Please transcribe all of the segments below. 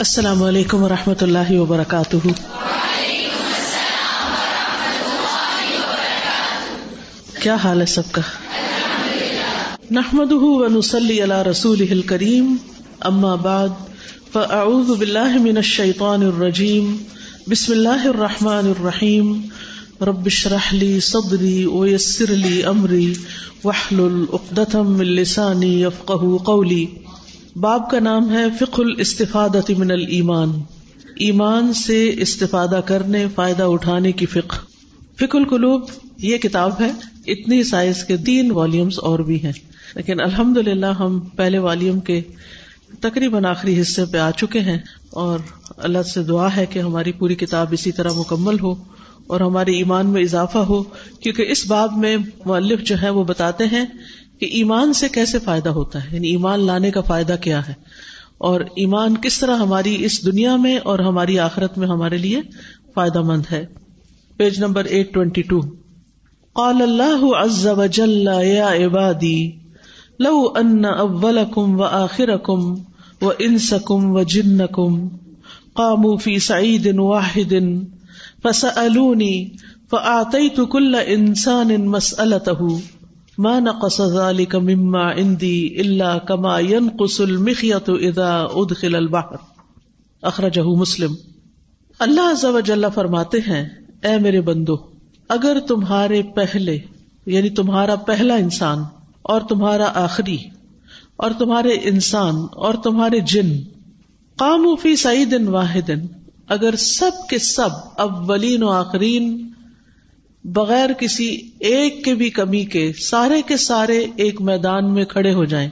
السلام علیکم و رحمۃ اللہ وبرکاتہ۔ کیا حال ہے سب کا؟ نحمد ونسلی علی رسول کریم اما بعد، فاعوذ باللہ من الشیطان الرجیم، بسم اللہ الرحمن الرحیم۔ رب اشرح لي صدری ويسر لي امری، واحلل عقدة من لسانی يفقهوا قولی۔ باب کا نام ہے فق الاستفادہ من الایمان۔ ایمان سے استفادہ کرنے، فائدہ اٹھانے کی فقہ۔ فک القلوب یہ کتاب ہے، اتنی سائز کے تین والیومز اور بھی ہیں۔ لیکن الحمد للہ ہم پہلے والیوم کے تقریباً آخری حصے پہ آ چکے ہیں اور اللہ سے دعا ہے کہ ہماری پوری کتاب اسی طرح مکمل ہو اور ہمارے ایمان میں اضافہ ہو، کیونکہ اس باب میں مؤلف جو ہے وہ بتاتے ہیں کہ ایمان سے کیسے فائدہ ہوتا ہے؟ یعنی ایمان لانے کا فائدہ کیا ہے؟ اور ایمان کس طرح ہماری اس دنیا میں اور ہماری آخرت میں ہمارے لیے فائدہ مند ہے؟ Page number eight twenty two قال اللہ عز وجل یا عبادی، لو ان اولکم و آخرکم و انسکم و جنکم قاموا فی سعید واحد فسألونی فآتیت کل انسان مسألته۔ ما نقص ذلك مما عندي الا كما ينقص المخيط اذا ادخل البحر. اخرجه مسلم. اللہ عز و جل فرماتے ہیں، اے میرے بندو، اگر تمہارے پہلے یعنی تمہارا پہلا انسان اور تمہارا آخری اور تمہارے انسان اور تمہارے جن، قاموا فی سعید واحد، اگر سب کے سب اولین و آخرین بغیر کسی ایک کے بھی کمی کے سارے کے سارے ایک میدان میں کھڑے ہو جائیں۔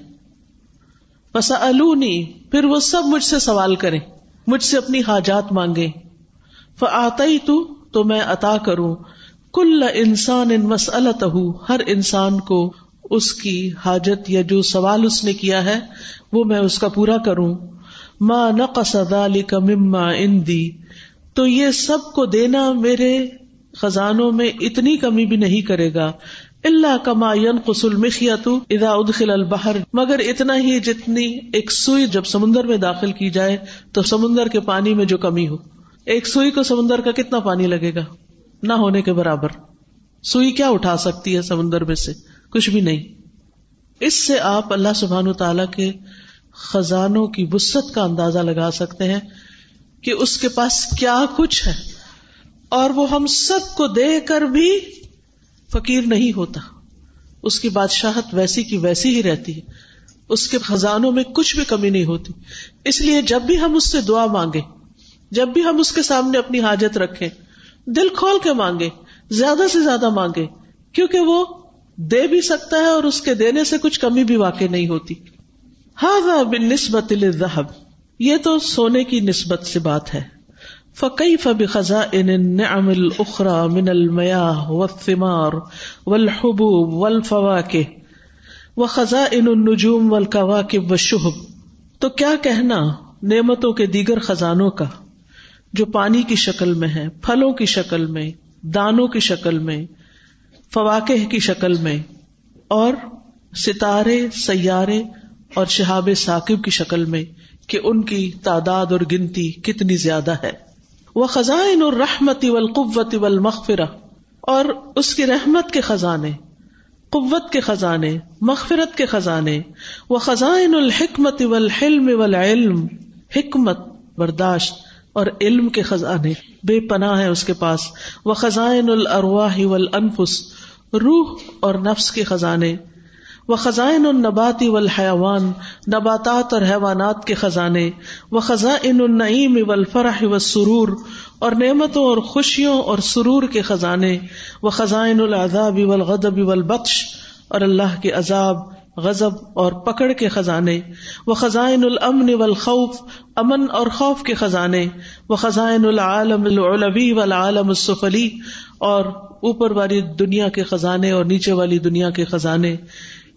بس الونی پھر وہ سب مجھ سے سوال کریں، مجھ سے اپنی حاجات مانگے فآتا ہی تو تو میں عطا کروں۔ کل انسان ان مسلط ہر انسان کو اس کی حاجت یا جو سوال اس نے کیا ہے، وہ میں اس کا پورا کروں۔ ماں نقص کا مما ان تو یہ سب کو دینا میرے خزانوں میں اتنی کمی بھی نہیں کرے گا۔ اللہ کما قسل مخیات ادا ادخل البہر مگر اتنا ہی جتنی ایک سوئی جب سمندر میں داخل کی جائے تو سمندر کے پانی میں جو کمی ہو۔ ایک سوئی کو سمندر کا کتنا پانی لگے گا؟ نہ ہونے کے برابر۔ سوئی کیا اٹھا سکتی ہے سمندر میں سے؟ کچھ بھی نہیں۔ اس سے آپ اللہ سبحان تعالی کے خزانوں کی وسط کا اندازہ لگا سکتے ہیں کہ اس کے پاس کیا کچھ ہے۔ اور وہ ہم سب کو دے کر بھی فقیر نہیں ہوتا۔ اس کی بادشاہت ویسی کی ویسی ہی رہتی ہے۔ اس کے خزانوں میں کچھ بھی کمی نہیں ہوتی۔ اس لیے جب بھی ہم اس سے دعا مانگے جب بھی ہم اس کے سامنے اپنی حاجت رکھیں، دل کھول کے مانگے زیادہ سے زیادہ مانگے کیونکہ وہ دے بھی سکتا ہے اور اس کے دینے سے کچھ کمی بھی واقع نہیں ہوتی۔ ہاں بن نسبت یہ تو سونے کی نسبت سے بات ہے۔ فقی فب خزا ان نعم الخرا من المیا و ثمار و الحبوب و الفوا کے و خزا ان النجوم و القوا کے و شہب تو کیا کہنا نعمتوں کے دیگر خزانوں کا جو پانی کی شکل میں ہے پھلوں کی شکل میں، دانوں کی شکل میں فواقہ کی شکل میں، اور ستارے، سیارے اور شہاب ثاقب کی شکل میں کہ ان کی تعداد اور گنتی کتنی زیادہ ہے۔ وہ خزائن الرحمت والقوت والمغفرہ، اور اس کی رحمت کے خزانے، قوت کے خزانے، مغفرت کے خزانے وہ خزائن الحکمت والحلم والعلم، حکمت، برداشت، اور علم کے خزانے، بے پناہ ہے اس کے پاس وہ خزائن الارواح والانفس، روح اور نفس کے خزانے وہ خزائن النباتی و نباتات اور حیوانات کے خزانے وہ خزائن النعیم و الفرح و سرور اور نعمتوں اور خوشیوں اور سرور کے خزانے وہ خزائن العذاب و الغدب اور اللہ کے عذاب غزب اور پکڑ کے خزانے وہ خزائن الامن والخوف، امن اور خوف کے خزانے وہ خزائن العالم العلوی والعالم السفلی، اور اوپر والی دنیا کے خزانے اور نیچے والی دنیا کے خزانے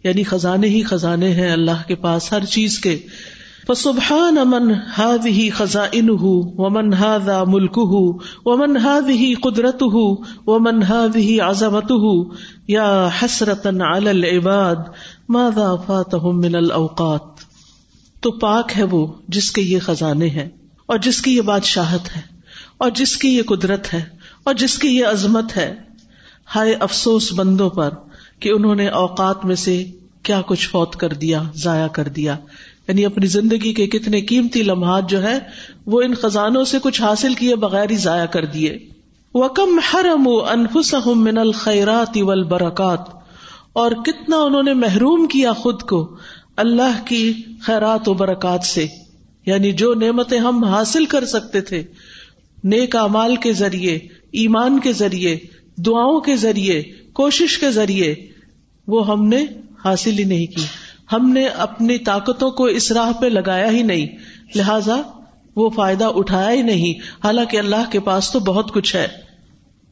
یعنی خزانے ہی خزانے ہیں اللہ کے پاس ہر چیز کے۔ سبحان امن ہاد ہی خزاں ومن ہاد ملک ہُو ومن ہاد ہی قدرت ہُو ومن ہاد ہی عظمت ہُو یا حسرتن العباد، ماذا فاتهم من الاوقات؟ تو پاک ہے وہ جس کے یہ خزانے ہیں، اور جس کی یہ بادشاہت ہے، اور جس کی یہ قدرت ہے، اور جس کی یہ عظمت ہے۔ ہائے افسوس بندوں پر کہ انہوں نے اوقات میں سے کیا کچھ فوت کر دیا، ضائع کر دیا۔ یعنی اپنی زندگی کے کتنے قیمتی لمحات جو ہے وہ ان خزانوں سے کچھ حاصل کیے بغیر ہی ضائع کر دیے۔ وکم حرم انفسہم من الخیرات والبرکات اور کتنا انہوں نے محروم کیا خود کو اللہ کی خیرات و برکات سے۔ یعنی جو نعمتیں ہم حاصل کر سکتے تھے، نیک امال کے ذریعے، ایمان کے ذریعے، دعاؤں کے ذریعے کوشش کے ذریعے وہ ہم نے حاصل ہی نہیں کی۔ ہم نے اپنی طاقتوں کو اس راہ پہ لگایا ہی نہیں۔ لہذا وہ فائدہ اٹھایا ہی نہیں۔ حالانکہ اللہ کے پاس تو بہت کچھ ہے۔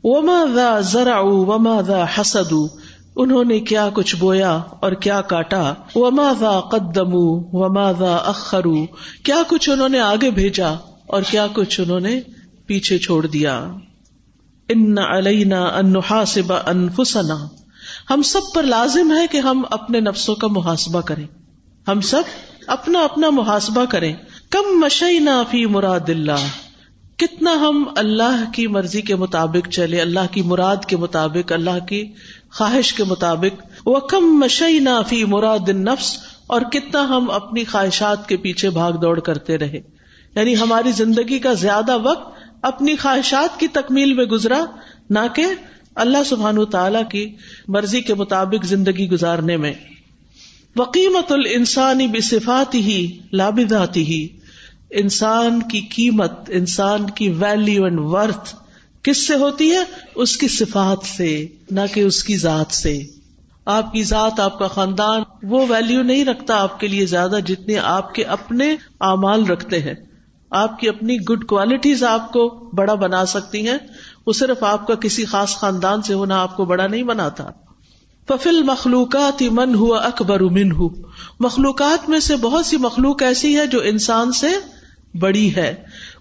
وما ذا ذرا وما ذا حسد انہوں نے کیا کچھ بویا اور کیا کاٹا۔ وما ذا قدم وما ذا اخرو کیا کچھ انہوں نے آگے بھیجا اور کیا کچھ انہوں نے پیچھے چھوڑ دیا۔ ان علینا ان نحاسب انفسنا۔ ہم سب پر لازم ہے کہ ہم اپنے نفسوں کا محاسبہ کریں۔ ہم سب اپنا اپنا محاسبہ کریں۔ کم مشینا فی مراد اللہ۔ کتنا ہم اللہ کی مرضی کے مطابق چلے، اللہ کی مراد کے مطابق، اللہ کی خواہش کے مطابق۔ وہ کم مشینا فی مراد نفس اور کتنا ہم اپنی خواہشات کے پیچھے بھاگ دوڑ کرتے رہے۔ یعنی ہماری زندگی کا زیادہ وقت اپنی خواہشات کی تکمیل میں گزرا، نہ کہ اللہ سبحان تعالی کی مرضی کے مطابق زندگی گزارنے میں۔ وقیمت السانی بصفات ہی لابداتی ہی انسان کی قیمت، انسان کی ویلو اینڈ ورتھ کس سے ہوتی ہے؟ اس کی صفات سے، نہ کہ اس کی ذات سے۔ آپ کی ذات، آپ کا خاندان، وہ ویلو نہیں رکھتا آپ کے لیے زیادہ جتنے آپ کے اپنے اعمال رکھتے ہیں۔ آپ کی اپنی گڈ کوالٹیز آپ کو بڑا بنا سکتی ہیں، وہ صرف آپ کا کسی خاص خاندان سے ہونا آپ کو بڑا نہیں بناتا۔ ففل مخلوقات من ہوا اکبر من ہو مخلوقات میں سے بہت سی مخلوق ایسی ہے جو انسان سے بڑی ہے۔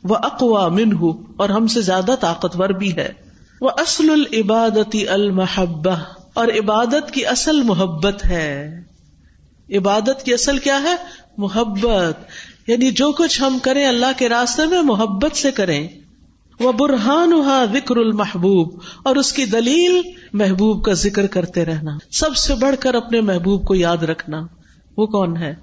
وہ اقوا من ہو اور ہم سے زیادہ طاقتور بھی ہے۔ وہ اصل العبادتی المحبہ اور عبادت کی اصل محبت ہے۔ عبادت کی اصل کیا ہے؟ محبت۔ یعنی جو کچھ ہم کریں اللہ کے راستے میں محبت سے کریں وہ برہان ذکر المحبوب، اور اس کی دلیل محبوب کا ذکر کرتے رہنا۔ سب سے بڑھ کر اپنے محبوب کو یاد رکھنا۔ وہ کون ہے؟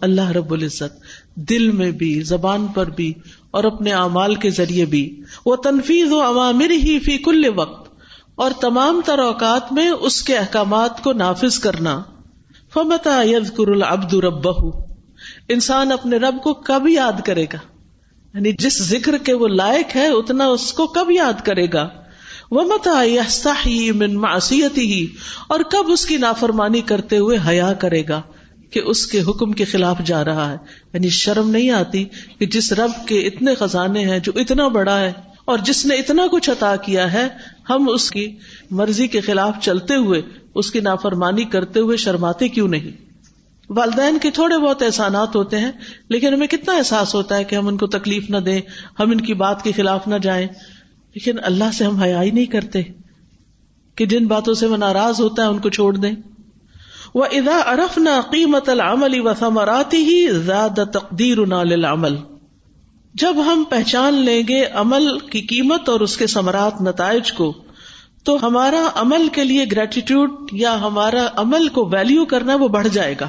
اللہ رب العزت۔ دل میں بھی، زبان پر بھی، اور اپنے اعمال کے ذریعے بھی۔ وہ تنفیز و عوامر ہی فی کل وقت۔ اور تمام تر اوقات میں اس کے احکامات کو نافذ کرنا۔ فمتا یذکر العبد ربہ؟ انسان اپنے رب کو کب یاد کرے گا؟ یعنی جس ذکر کے وہ لائق ہے، اتنا اس کو کب یاد کرے گا؟ وہ متا من معصیتی ہی اور کب اس کی نافرمانی کرتے ہوئے حیا کرے گا کہ اس کے حکم کے خلاف جا رہا ہے؟ یعنی شرم نہیں آتی کہ جس رب کے اتنے خزانے ہیں جو اتنا بڑا ہے اور جس نے اتنا کچھ عطا کیا ہے، ہم اس کی مرضی کے خلاف چلتے ہوئے، اس کی نافرمانی کرتے ہوئے شرماتے کیوں نہیں؟ والدین کے تھوڑے بہت احسانات ہوتے ہیں، لیکن ہمیں کتنا احساس ہوتا ہے کہ ہم ان کو تکلیف نہ دیں، ہم ان کی بات کے خلاف نہ جائیں۔ لیکن اللہ سے ہم حیا ہی نہیں کرتے کہ جن باتوں سے وہ ناراض ہوتا ہے ان کو چھوڑ دیں۔ وہ ادا ارف نہ قیمت العمل و ثمراتی ہی زیادہ تقدیر عمل جب ہم پہچان لیں گے عمل کی قیمت اور اس کے ثمرات نتائج کو، تو ہمارا عمل کے لیے گریٹیٹیوڈ یا ہمارا عمل کو ویلو کرنا وہ بڑھ جائے گا۔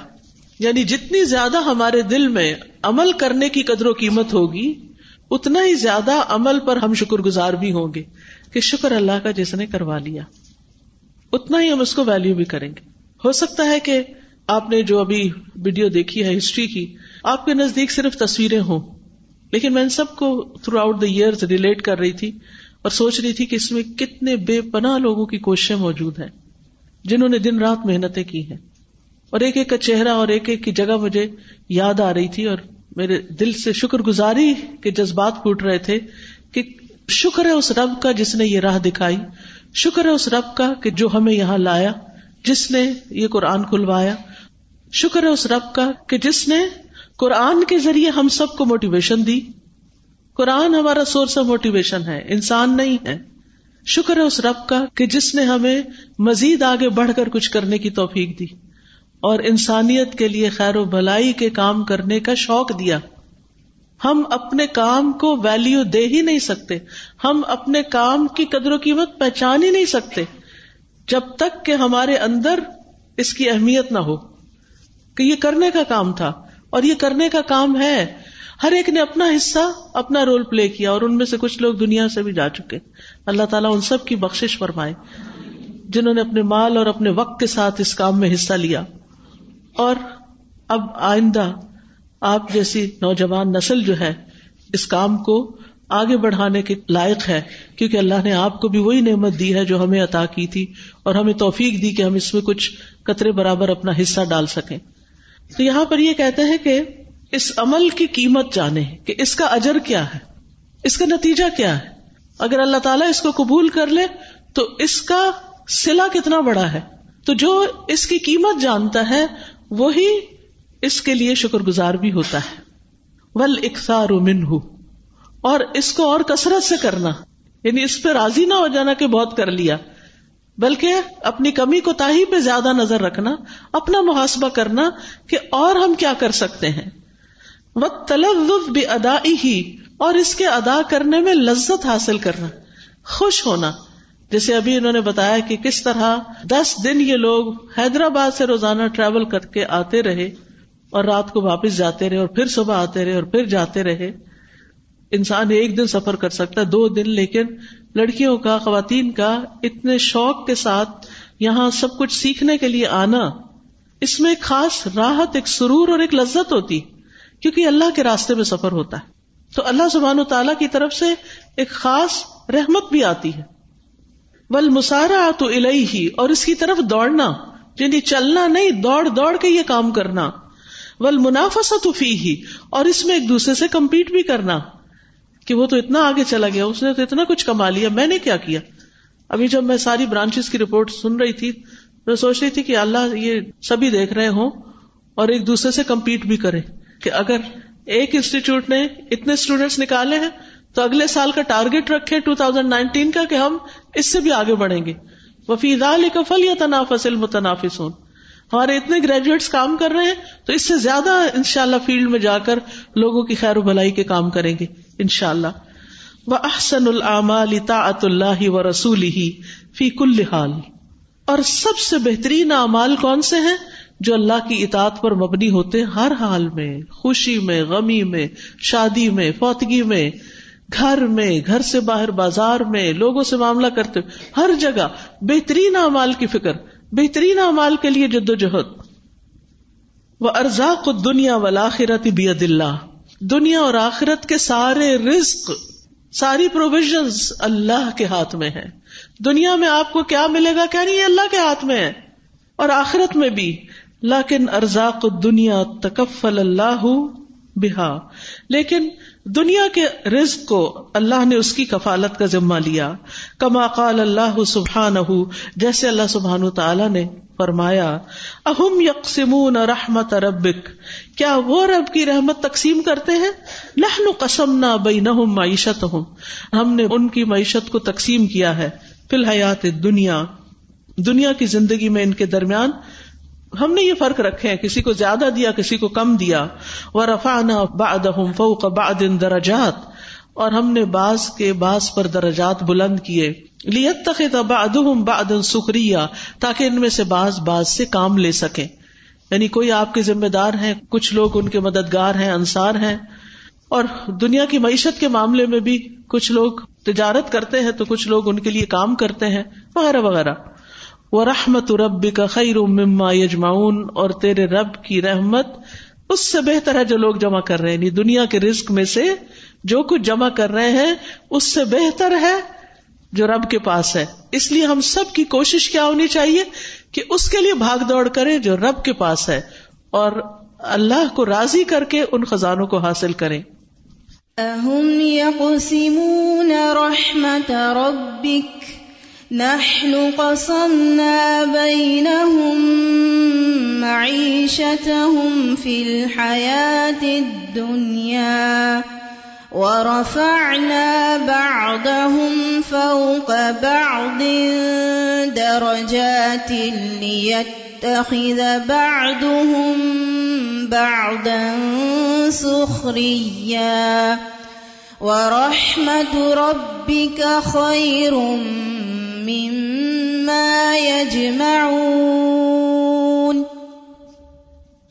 یعنی جتنی زیادہ ہمارے دل میں عمل کرنے کی قدر و قیمت ہوگی، اتنا ہی زیادہ عمل پر ہم شکر گزار بھی ہوں گے کہ شکر اللہ کا جس نے کروا لیا۔ اتنا ہی ہم اس کو ویلو بھی کریں گے۔ ہو سکتا ہے کہ آپ نے جو ابھی ویڈیو دیکھی ہے ہسٹری کی، آپ کے نزدیک صرف تصویریں ہوں، لیکن میں ان سب کو throughout the year relate کر رہی تھی اور سوچ رہی تھی کہ اس میں کتنے بے پناہ لوگوں کی کوششیں موجود ہیں، جنہوں نے دن رات محنتیں کی ہیں۔ اور ایک ایک کا چہرہ اور ایک ایک کی جگہ مجھے یاد آ رہی تھی اور میرے دل سے شکر گزاری کے جذبات پھوٹ رہے تھے کہ شکر ہے اس رب کا جس نے یہ راہ دکھائی، شکر ہے اس رب کا کہ جو ہمیں یہاں لایا، جس نے یہ قرآن کھلوایا، شکر ہے اس رب کا کہ جس نے قرآن کے ذریعے ہم سب کو موٹیویشن دی۔ قرآن ہمارا سورس آف موٹیویشن ہے، انسان نہیں ہے۔ شکر ہے اس رب کا کہ جس نے ہمیں مزید آگے بڑھ کر کچھ کرنے کی توفیق دی۔ اور انسانیت کے لیے خیر و بھلائی کے کام کرنے کا شوق دیا۔ ہم اپنے کام کو ویلیو دے ہی نہیں سکتے۔ ہم اپنے کام کی قدر و قیمت پہچان ہی نہیں سکتے۔ جب تک کہ ہمارے اندر اس کی اہمیت نہ ہو۔ کہ یہ کرنے کا کام تھا اور یہ کرنے کا کام ہے۔ ہر ایک نے اپنا حصہ، اپنا رول پلے کیا اور ان میں سے کچھ لوگ دنیا سے بھی جا چکے۔ اللہ تعالیٰ ان سب کی بخش فرمائے۔ جنہوں نے اپنے مال اور اپنے وقت کے ساتھ اس کام میں حصہ لیا۔ اور اب آئندہ آپ جیسی نوجوان نسل جو ہے، اس کام کو آگے بڑھانے کے لائق ہے، کیونکہ اللہ نے آپ کو بھی وہی نعمت دی ہے جو ہمیں عطا کی تھی اور ہمیں توفیق دی کہ ہم اس میں کچھ قطرے برابر اپنا حصہ ڈال سکیں۔ تو یہاں پر یہ کہتے ہیں کہ اس عمل کی قیمت جانے، کہ اس کا اجر کیا ہے، اس کا نتیجہ کیا ہے۔ اگر اللہ تعالیٰ اس کو قبول کر لے، تو اس کا سلا کتنا بڑا ہے۔ تو جو اس کی قیمت جانتا ہے وہی اس کے لیے شکر گزار بھی ہوتا ہے۔ ول اکثار من اور اس کو اور کثرت سے کرنا۔ یعنی اس پہ راضی نہ ہو جانا کہ بہت کر لیا۔ بلکہ اپنی کمی کو تاہی پہ زیادہ نظر رکھنا، اپنا محاسبہ کرنا کہ اور ہم کیا کر سکتے ہیں۔ وقت تلف بھی ادا ہی اور اس کے ادا کرنے میں لذت حاصل کرنا۔ خوش ہونا۔ جیسے ابھی انہوں نے بتایا کہ کس طرح دس دن یہ لوگ حیدرآباد سے روزانہ ٹریول کر کے آتے رہے اور رات کو واپس جاتے رہے اور پھر صبح آتے رہے اور پھر جاتے رہے۔ انسان ایک دن سفر کر سکتا ہے، دو دن، لیکن لڑکیوں کا، خواتین کا اتنے شوق کے ساتھ یہاں سب کچھ سیکھنے کے لیے آنا، اس میں ایک خاص راحت، ایک سرور اور ایک لذت ہوتی، کیونکہ اللہ کے راستے میں سفر ہوتا ہے۔ تو اللہ سبحان و تعالیٰ کی طرف سے ایک خاص رحمت بھی آتی ہے۔ بل مسارا تو الہی ہی اور اس کی طرف دوڑنا یعنی چلنا نہیں، دوڑ دوڑ کے یہ کام کرنا۔ ول منافع فی ہی اور اس میں ایک دوسرے سے کمپیٹ بھی کرنا۔ کہ وہ تو اتنا آگے چلا گیا، اس نے تو اتنا کچھ کما لیا، میں نے کیا کیا؟ ابھی جب میں ساری برانچز کی رپورٹ سن رہی تھی، میں سوچ رہی تھی کہ اللہ یہ سبھی دیکھ رہے ہوں اور ایک دوسرے سے کمپیٹ بھی کرے کہ اگر ایک انسٹیٹیوٹ نے اتنے اسٹوڈینٹس نکالے ہیں تو اگلے سال کا ٹارگیٹ رکھے ٹو تھاؤزینڈ نائنٹین کا کہ ہم اس سے بھی آگے بڑھیں گے۔ وفی کا فل یا تنافس المتنافس ہوں ہمارے اتنے گریجویٹس کام کر رہے ہیں تو اس سے زیادہ ان شاء اللہ فیلڈ میں جا کر لوگوں کی خیر و بھلائی کے کام کریں گے ان شاء اللہ وہ احسن العمال اطاعت اللہ و رسول ہی فی کل حال۔ اور سب سے بہترین اعمال کون سے ہیں؟ جو اللہ کی اطاعت پر مبنی ہوتے ہر حال میں، خوشی میں، غمی میں، شادی میں، فوتگی میں۔ گھر میں، گھر سے باہر، بازار میں، لوگوں سے معاملہ کرتے ہر جگہ بہترین اعمال کی فکر، بہترین اعمال کے لیے جد و جہد۔ وہ ارزا کو دنیا ولاخرت بید اللہ دنیا اور آخرت کے سارے رزق، ساری پروویژ اللہ کے ہاتھ میں ہے دنیا میں آپ کو کیا ملے گا کیا نہیں، یہ اللہ کے ہاتھ میں ہے۔ اور آخرت میں بھی۔ لاکن ارزاق دنیا تکفل اللہ بہا لیکن دنیا کے رزق کو اللہ نے اس کی کفالت کا ذمہ لیا۔ کما قال اللہ سبحان جیسے اللہ سبحان تعالیٰ نے فرمایا، اہم یکسمون رحمت ربک۔ کیا وہ رب کی رحمت تقسیم کرتے ہیں؟ لہن قسم نہ بئی نہ ہم نے ان کی معیشت کو تقسیم کیا ہے۔ فی الحیات دنیا دنیا کی زندگی میں ان کے درمیان ہم نے یہ فرق رکھے ہیں، کسی کو زیادہ دیا، کسی کو کم دیا۔ وہ رفانا باد فوق درجات۔ اور ہم نے باز کے باز پر درجات بلند کیے۔ لیت تخت بعدهم بعد سخریا تاکہ ان میں سے باز باز سے کام لے سکیں۔ یعنی کوئی آپ کے ذمہ دار ہیں، کچھ لوگ ان کے مددگار ہیں، انصار ہیں۔ اور دنیا کی معیشت کے معاملے میں بھی کچھ لوگ تجارت کرتے ہیں تو کچھ لوگ ان کے لیے کام کرتے ہیں، وغیرہ وغیرہ۔ وہ رحمت رب کا خیر مما یجماؤن اور تیرے رب کی رحمت اس سے بہتر ہے جو لوگ جمع کر رہے ہیں۔ یعنی دنیا کے رزق میں سے جو کچھ جمع کر رہے ہیں، اس سے بہتر ہے جو رب کے پاس ہے۔ اس لیے ہم سب کی کوشش کیا ہونی چاہیے کہ اس کے لیے بھاگ دوڑ کریں جو رب کے پاس ہے، اور اللہ کو راضی کر کے ان خزانوں کو حاصل کریں۔ رحمت ربک۔ نحن قصمنا بينهم معيشتهم في الحياة الدنيا ورفعنا بعضهم فوق بعض درجات ليتخذ بعضهم بعدا سخريا ورحمة ربك خير مما يجمعون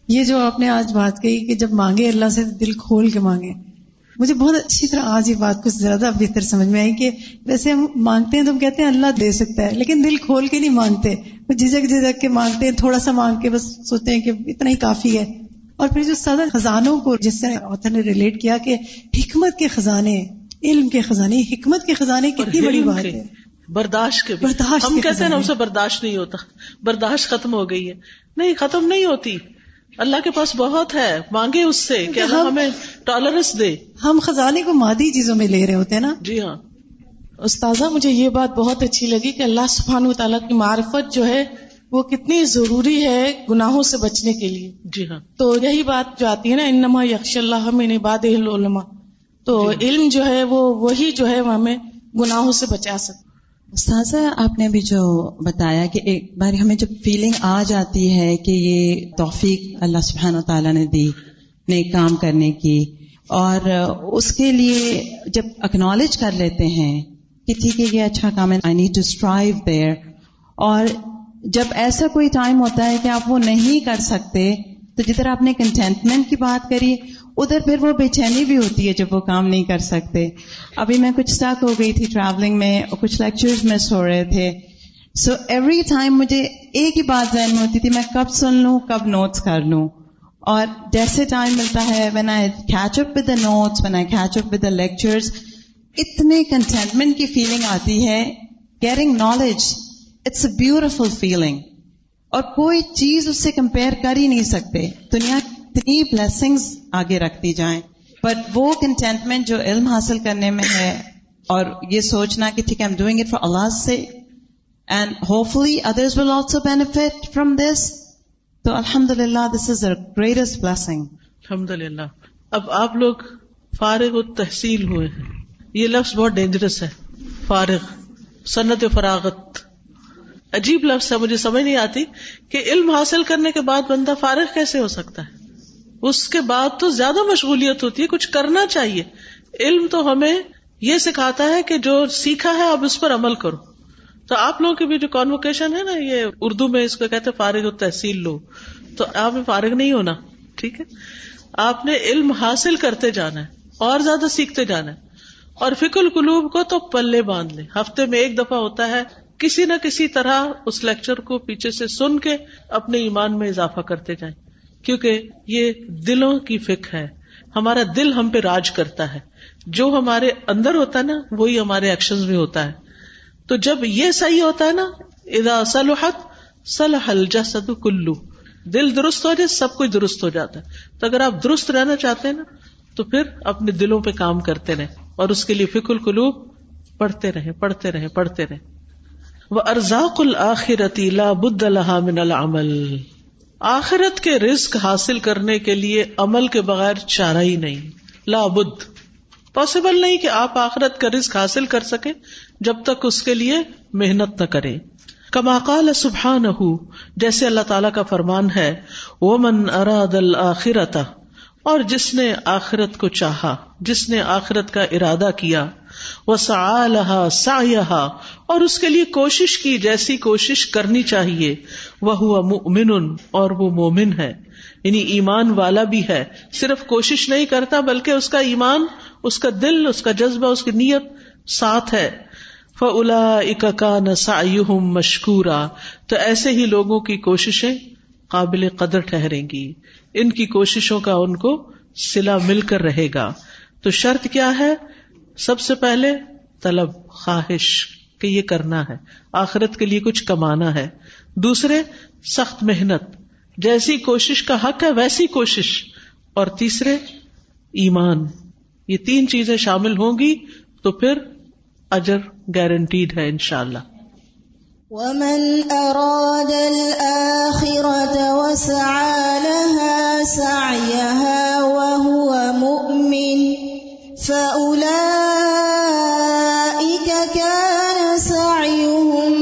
یہ جو آپ نے آج بات کہی کہ جب مانگے اللہ سے دل کھول کے مانگے۔ مجھے بہت اچھی طرح آج یہ بات کچھ زیادہ بہتر سمجھ میں آئی کہ ویسے ہم مانگتے ہیں تو ہم کہتے ہیں اللہ دے سکتا ہے لیکن دل کھول کے نہیں مانگتے۔ جھجک جھجک کے مانگتے ہیں تھوڑا سا مانگ کے بس سوچتے ہیں کہ اتنا ہی کافی ہے۔ اور پھر جو سادہ خزانوں کو جس سے آتھر نے ریلیٹ کیا کہ حکمت کے خزانے علم کے خزانے حکمت کے خزانے کتنی بڑی بات ہے۔ برداشت کے برداشت ہم کہتے ہیں نا خزانے۔ ہم سے برداشت نہیں ہوتا۔ برداشت ختم ہو گئی ہے۔ نہیں ختم نہیں ہوتی۔ اللہ کے پاس بہت ہے۔ مانگے اس سے کہ اللہ ہم- ہمیں ٹالرنس دے۔ ہم خزانے کو مادی چیزوں میں لے رہے ہوتے ہیں نا۔ جی ہاں۔ استاذہ مجھے یہ بات بہت اچھی لگی کہ اللہ سبحانہ و تعالیٰ کی معرفت جو ہے وہ کتنی ضروری ہے گناہوں سے بچنے کے لیے۔ جی ہاں۔ تو یہی بات جو آتی ہے نا انما یکش اللہ من عباد العلماء۔ تو علم جو ہے وہ وہی جو ہے وہ ہمیں گناہوں سے بچا سکتا استاذہ، آپ نے ابھی جو بتایا کہ ایک بار ہمیں جب فیلنگ آ جاتی ہے کہ یہ توفیق اللہ سبحانہ و تعالیٰ نے دی نیک کام کرنے کی، اور اس کے لیے جب اکنالج کر لیتے ہیں کہ ٹھیک ہے، یہ اچھا کام ہے I need to strive there اور جب ایسا کوئی ٹائم ہوتا ہے کہ آپ وہ نہیں کر سکتے، تو جدھر آپ نے کنٹینٹمنٹ کی بات کری ادھر پھر وہ بے چینی بھی ہوتی ہے جب وہ کام نہیں کر سکتے۔ ابھی میں کچھ اسٹاک ہو گئی تھی ٹریولنگ میں اور کچھ لیکچرز مس ہو رہے تھے۔ سو ایوری ٹائم مجھے ایک ہی بات ذہن میں ہوتی تھی، میں کب سن لوں، کب نوٹس کر لوں۔ اور جیسے ٹائم ملتا ہے when I catch up with the notes when I catch up with the lectures اتنے کنٹینٹمنٹ کی فیلنگ آتی ہے۔ Gaining knowledge it's a beautiful feeling اور کوئی چیز اس سے کمپیئر کر ہی نہیں سکتے۔ دنیا اتنی بلیسنگز آگے رکھتی جائیں۔ بٹ وہ کنٹینٹمنٹ جو علم حاصل کرنے میں ہے اور یہ سوچنا کہ ٹھیک ہے ایم ڈوئنگ اٹ فار اللہ سے۔ And hopefully others will also benefit from this تو الحمد للہ دس از اے گریٹسٹ بلیسنگ الحمد للہ اب آپ لوگ فارغ و تحصیل ہوئے ہیں۔ یہ لفظ بہت ڈینجرس ہے۔ فارغ صنعت فراغت۔ عجیب لفظ ہے، مجھے سمجھ نہیں آتی کہ علم حاصل کرنے کے بعد بندہ فارغ کیسے ہو سکتا ہے۔ اس کے بعد تو زیادہ مشغولیت ہوتی ہے، کچھ کرنا چاہیے۔ علم تو ہمیں یہ سکھاتا ہے کہ جو سیکھا ہے، اب اس پر عمل کرو۔ تو آپ لوگوں کی بھی جو کانوکیشن ہے نا، یہ اردو میں اس کو کہتے ہیں فارغ و تحصیل لو۔ تو آپ میں فارغ نہیں ہونا، ٹھیک ہے؟ آپ نے علم حاصل کرتے جانا ہے، اور زیادہ سیکھتے جانا ہے۔ اور فکر القلوب کو تو پلے باندھ لیں۔ ہفتے میں ایک دفعہ ہوتا ہے، کسی نہ کسی طرح اس لیکچر کو پیچھے سے سن کے اپنے ایمان میں اضافہ کرتے جائیں۔ کیونکہ یہ دلوں کی فکر ہے۔ ہمارا دل ہم پہ راج کرتا ہے۔ جو ہمارے اندر ہوتا ہے نا، وہی ہمارے ایکشن میں ہوتا ہے۔ تو جب یہ صحیح ہوتا ہے نا ادا صلحت، صلح الجسد کلو دل درست ہو جائے، سب کچھ درست ہو جاتا ہے۔ تو اگر آپ درست رہنا چاہتے ہیں نا، تو پھر اپنے دلوں پہ کام کرتے رہیں۔ اور اس کے لیے فکر القلوب پڑھتے رہے پڑھتے رہے پڑھتے رہے وہ ارزاق الآخرتی لا بد لها من العمل۔ آخرت کے رزق حاصل کرنے کے لیے عمل کے بغیر چارہ ہی نہیں۔ لابد۔ پاسبل نہیں کہ آپ آخرت کا رزق حاصل کر سکیں جب تک اس کے لیے محنت نہ کریں۔ کما قال سبحان جیسے اللہ تعالی کا فرمان ہے وہ من اراد الآخرتا اور جس نے آخرت کو چاہا، جس نے آخرت کا ارادہ کیا وہ سا سا اور اس کے لیے کوشش کی جیسی کوشش کرنی چاہیے وہ ہوا مومن اور وہ مومن ہے۔ یعنی ایمان والا بھی ہے۔ صرف کوشش نہیں کرتا، بلکہ اس کا ایمان، اس کا دل، اس کا جذبہ، اس کی نیت ساتھ ہے۔ فلا اکا نسا مشکورا۔ تو ایسے ہی لوگوں کی کوششیں قابل قدر ٹھہریں گی۔ ان کی کوششوں کا ان کو سلا مل کر رہے گا۔ تو شرط کیا ہے؟ سب سے پہلے طلب، خواہش کہ یہ کرنا ہے۔ آخرت کے لیے کچھ کمانا ہے۔ دوسرے، سخت محنت۔ جیسی کوشش کا حق ہے، ویسی کوشش۔ اور تیسرے، ایمان۔ یہ تین چیزیں شامل ہوں گی تو پھر اجر گارنٹیڈ ہے انشاءاللہ۔ ومن أراد الآخرة وسعى لها سعيها وهو مؤمن فأولئك كان سعيهم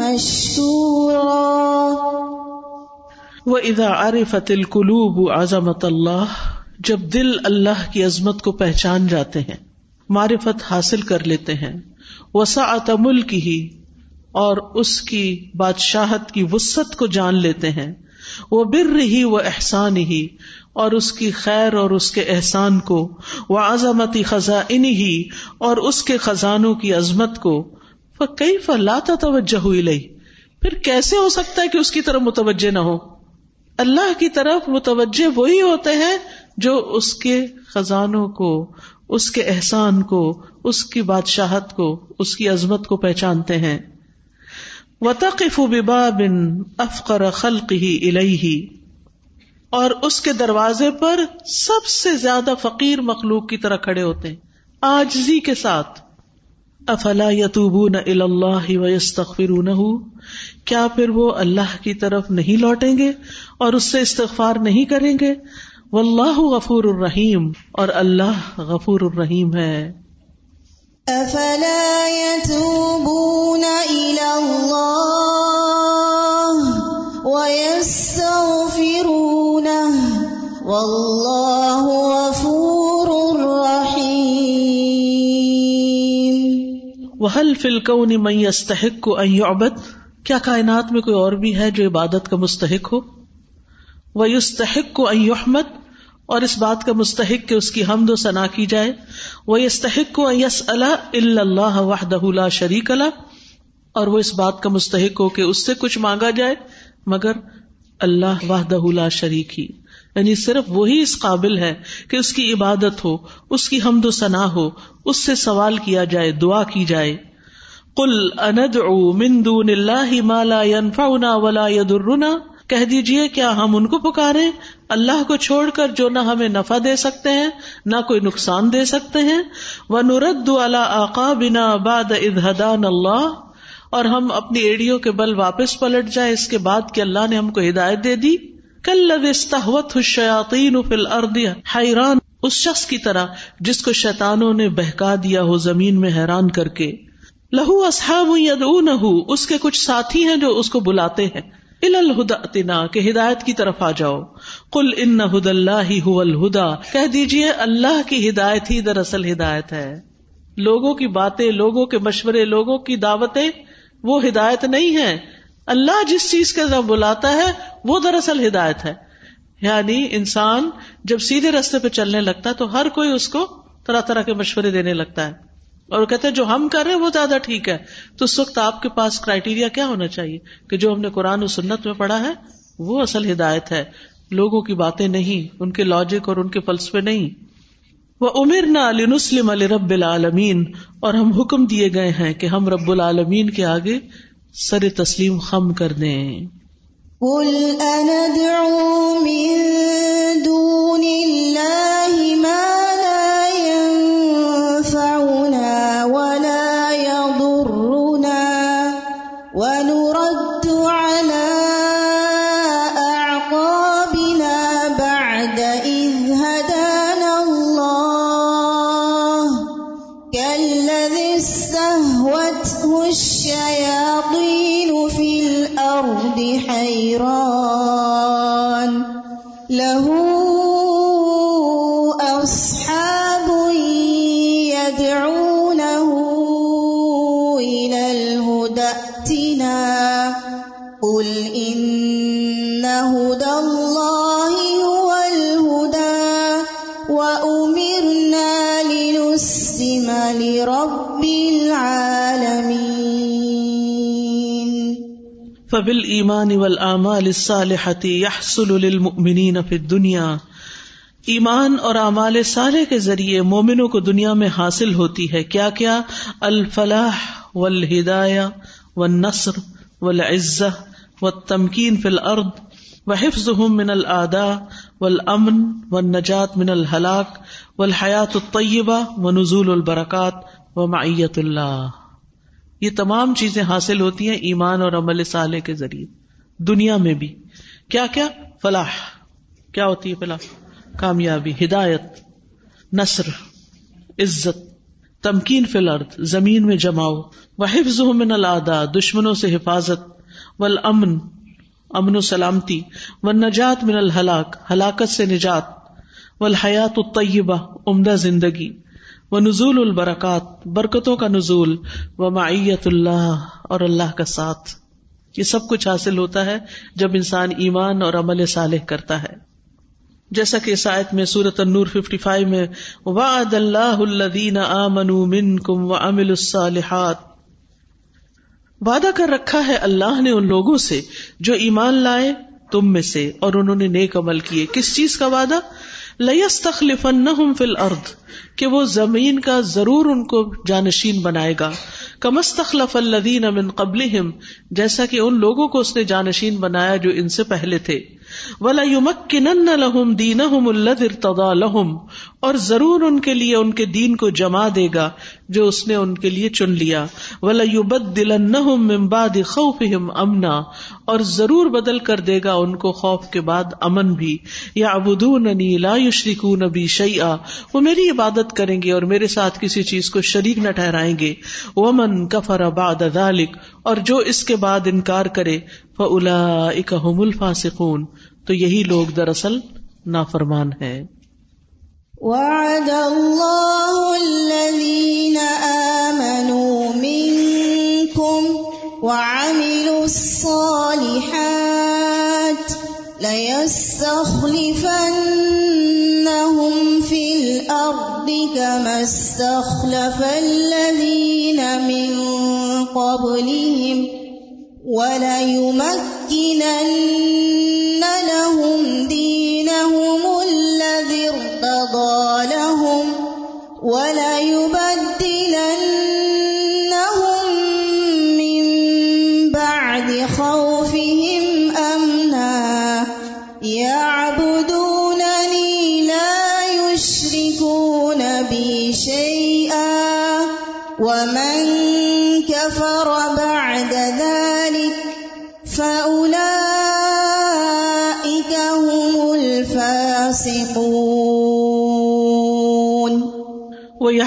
مشكورا وہ ادا عارفت القلوب عظمت اللہ جب دل اللہ کی عظمت کو پہچان جاتے ہیں، معرفت حاصل کر لیتے ہیں۔ وسعت ملک ہی اور اس کی بادشاہت کی وسط کو جان لیتے ہیں۔ وہ بر رہی وہ احسان ہی اور اس کی خیر اور اس کے احسان کو۔ وہ عظمتی خزاں ہی اور اس کے خزانوں کی عظمت کو۔ کئی فلاتا توجہ ہوئی لئی پھر کیسے ہو سکتا ہے کہ اس کی طرف متوجہ نہ ہو؟ اللہ کی طرف متوجہ وہی ہوتے ہیں جو اس کے خزانوں کو، اس کے احسان کو، اس کی بادشاہت کو، اس کی عظمت کو پہچانتے ہیں۔ وطقف ببا بن افقر خلق ہی الہی اور اس کے دروازے پر سب سے زیادہ فقیر مخلوق کی طرح کھڑے ہوتے ہیں آجزی کے ساتھ۔ افلا یتوبون اللہ ویستغفرونہ کیا پھر وہ اللہ کی طرف نہیں لوٹیں گے اور اس سے استغفار نہیں کریں گے؟ واللہ غفور الرحیم اور اللہ غفور الرحیم ہے۔ افلا يتوبون الى الله ويستغفرونه والله غفور رحيم. وهل في الكون من يستحق ان يعبد؟ کیا کائنات میں کوئی اور بھی ہے جو عبادت کا مستحق ہو؟ وہ یستحق کو احمد اور اس بات کا مستحق کہ اس کی حمد و ثنا کی جائے۔ وہ یستحق کو یس اللہ وحدہ شریک اللہ اور وہ اس بات کا مستحق ہو کہ اس سے کچھ مانگا جائے، مگر اللہ وحدہ لا شریک ہی۔ یعنی صرف وہی اس قابل ہے کہ اس کی عبادت ہو، اس کی حمد و ثنا ہو، اس سے سوال کیا جائے، دعا کی جائے۔ کل اند من دون اللہ مالا ينفعنا ولا يضرنا۔ کہہ دیجیے کیا ہم ان کو پکارے اللہ کو چھوڑ کر جو نہ ہمیں نفع دے سکتے ہیں، نہ کوئی نقصان دے سکتے ہیں۔ وہ نورد آقا بنا باد ادہدان اللہ اور ہم اپنی ایڑیوں کے بل واپس پلٹ جائیں۔ اس کے بعد کہ اللہ نے ہم کو ہدایت دے دی۔ کل لگت شیاتین فل اردیا حیران اس شخص کی طرح جس کو شیتانوں نے بہکا دیا ہو زمین میں حیران کر کے۔ لہو اصحاب یدعونہ اس کے کچھ ساتھی ہیں جو اس کو بلاتے ہیں۔ الہدا کہ ہدایت کی طرف آ جاؤ۔ کل ان ہد اللہ الہدا، کہہ دیجیے اللہ کی ہدایت ہی دراصل ہدایت ہے۔ لوگوں کی باتیں، لوگوں کے مشورے، لوگوں کی دعوتیں، وہ ہدایت نہیں ہے اللہ جس چیز کے طرف بلاتا ہے، وہ دراصل ہدایت ہے۔ یعنی انسان جب سیدھے رستے پہ چلنے لگتا ہے، تو ہر کوئی اس کو طرح طرح کے مشورے دینے لگتا ہے۔ اور کہتے ہیں، جو ہم کر رہے ہیں وہ زیادہ ٹھیک ہے۔ تو اس وقت آپ کے پاس کرائٹیریا کیا ہونا چاہیے کہ جو ہم نے قرآن و سنت میں پڑھا ہے، وہ اصل ہدایت ہے۔ لوگوں کی باتیں نہیں، ان کے لاجک اور ان کے فلسفے نہیں۔ وہ امیر نہ علی نسلم علی رب العالمین، اور ہم حکم دیے گئے ہیں کہ ہم رب العالمین کے آگے سر تسلیم خم کر دیں۔ قل أندعو من دون الله فبل ایمان اول اعمال يحصل للمؤمنين في الدنيا ایمان اور اعمال صالح کے ذریعے مومنوں کو دنیا میں حاصل ہوتی ہے۔ کیا کیا؟ الفلاح والہدایہ والنصر والعزہ والتمکین فی الارض وحفظهم من الاعداء والامن والنجات من الہلاک والحیات الطیبہ ونزول البرکات ومعیت اللہ۔ یہ تمام چیزیں حاصل ہوتی ہیں ایمان اور عمل صالح کے ذریعے۔ دنیا میں بھی۔ کیا کیا؟ فلاح۔ کیا ہوتی ہے فلاح؟ کامیابی، ہدایت، نصر، عزت، تمکین فی الارض، زمین میں جماؤ۔ وہ حفظ من الادا دشمنوں سے حفاظت۔ والامن امن و سلامتی۔ و نجات من الحلاق ہلاکت سے نجات۔ و الطیبہ عمدہ زندگی۔ و نزول البرکات، برکتوں کا نزول و معیت اللہ اور اللہ کا ساتھ۔ یہ سب کچھ حاصل ہوتا ہے جب انسان ایمان اور عمل صالح کرتا ہے۔ جیسا کہ سائت میں سورت النور 55 میں، وعد اللہ الذین آمنوا منکم وعملوا الصالحات۔ وعدہ کر رکھا ہے اللہ نے ان لوگوں سے جو ایمان لائے تم میں سے اور انہوں نے نیک عمل کیے۔ کس چیز کا وعدہ؟ لس تخلیف فل ارد کہ وہ زمین کا ضرور ان کو جانشین بنائے گا۔ کمس تخلف الدین امن قبل جیسا کہ ان لوگوں کو اس نے جانشین بنایا جو ان سے پہلے تھے۔ ولا یمکنن لهم دینهم الذي ارتضى لهم اور ضرور ان کے لیے ان کے دین کو جما دے گا جو اس نے ان کے لیے چن لیا۔ ولا بعد خوفهم امنا اور ضرور بدل کر دے گا ان کو خوف کے بعد امن بھی۔ یعبدوننی لا یشرکون بی شیئا وہ میری عبادت کریں گے اور میرے ساتھ کسی چیز کو شریک نہ ٹھہرائیں گے۔ ومن کفر بعد ذلك اور جو اس کے بعد انکار کرے، فَأُولَئِكَ هُمُ الْفَاسِقُونَ۔ تو یہی لوگ دراصل نافرمان ہے وعد الله الذين آمنوا منكم وعملوا الصالحات ليستخلفنهم في الأرض كما استخلف الذين من قبلهم وليمكنن لهم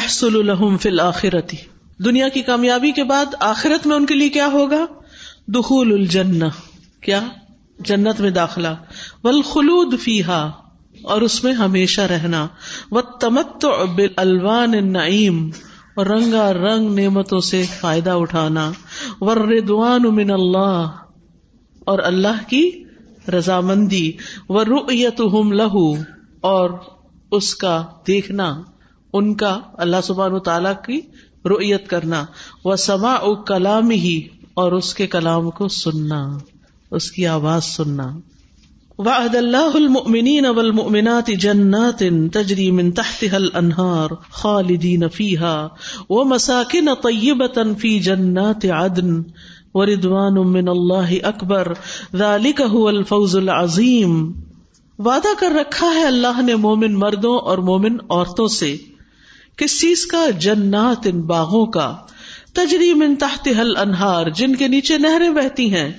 وہ یحصل لهم فی الآخرتی دنیا کی کامیابی کے بعد آخرت میں ان کے لیے کیا ہوگا؟ دخول الجنہ. کیا؟ جنت میں داخلہ. والخلود فیہا. اور اس میں ہمیشہ رہنا. والتمتع بالالوان النعیم. اور رنگا رنگ نعمتوں سے فائدہ اٹھانا. والرضوان من اللہ. اور اللہ کی رضامندی. ورؤیتہم لہو اور اس کا دیکھنا. ان کا اللہ سبحانہ و تعالی کی رؤیت کرنا۔ وہ سما او کلام ہی اور اس کے کلام کو سننا، اس کی آواز سننا۔ وعد اللہ المؤمنین والمؤمنات جنات تجری من تحتها الانہار خالدین فیہا ومساکن طیبتا فی جنات عدن وردوان من اللہ اکبر ذالک هو الفوز العظیم وعدہ کر رکھا ہے اللہ نے مومن مردوں اور مومن عورتوں سے۔ کس چیز کا؟ جنات ان باغوں کا۔ تجری من تحت حل انہار جن کے نیچے نہریں بہتی ہیں۔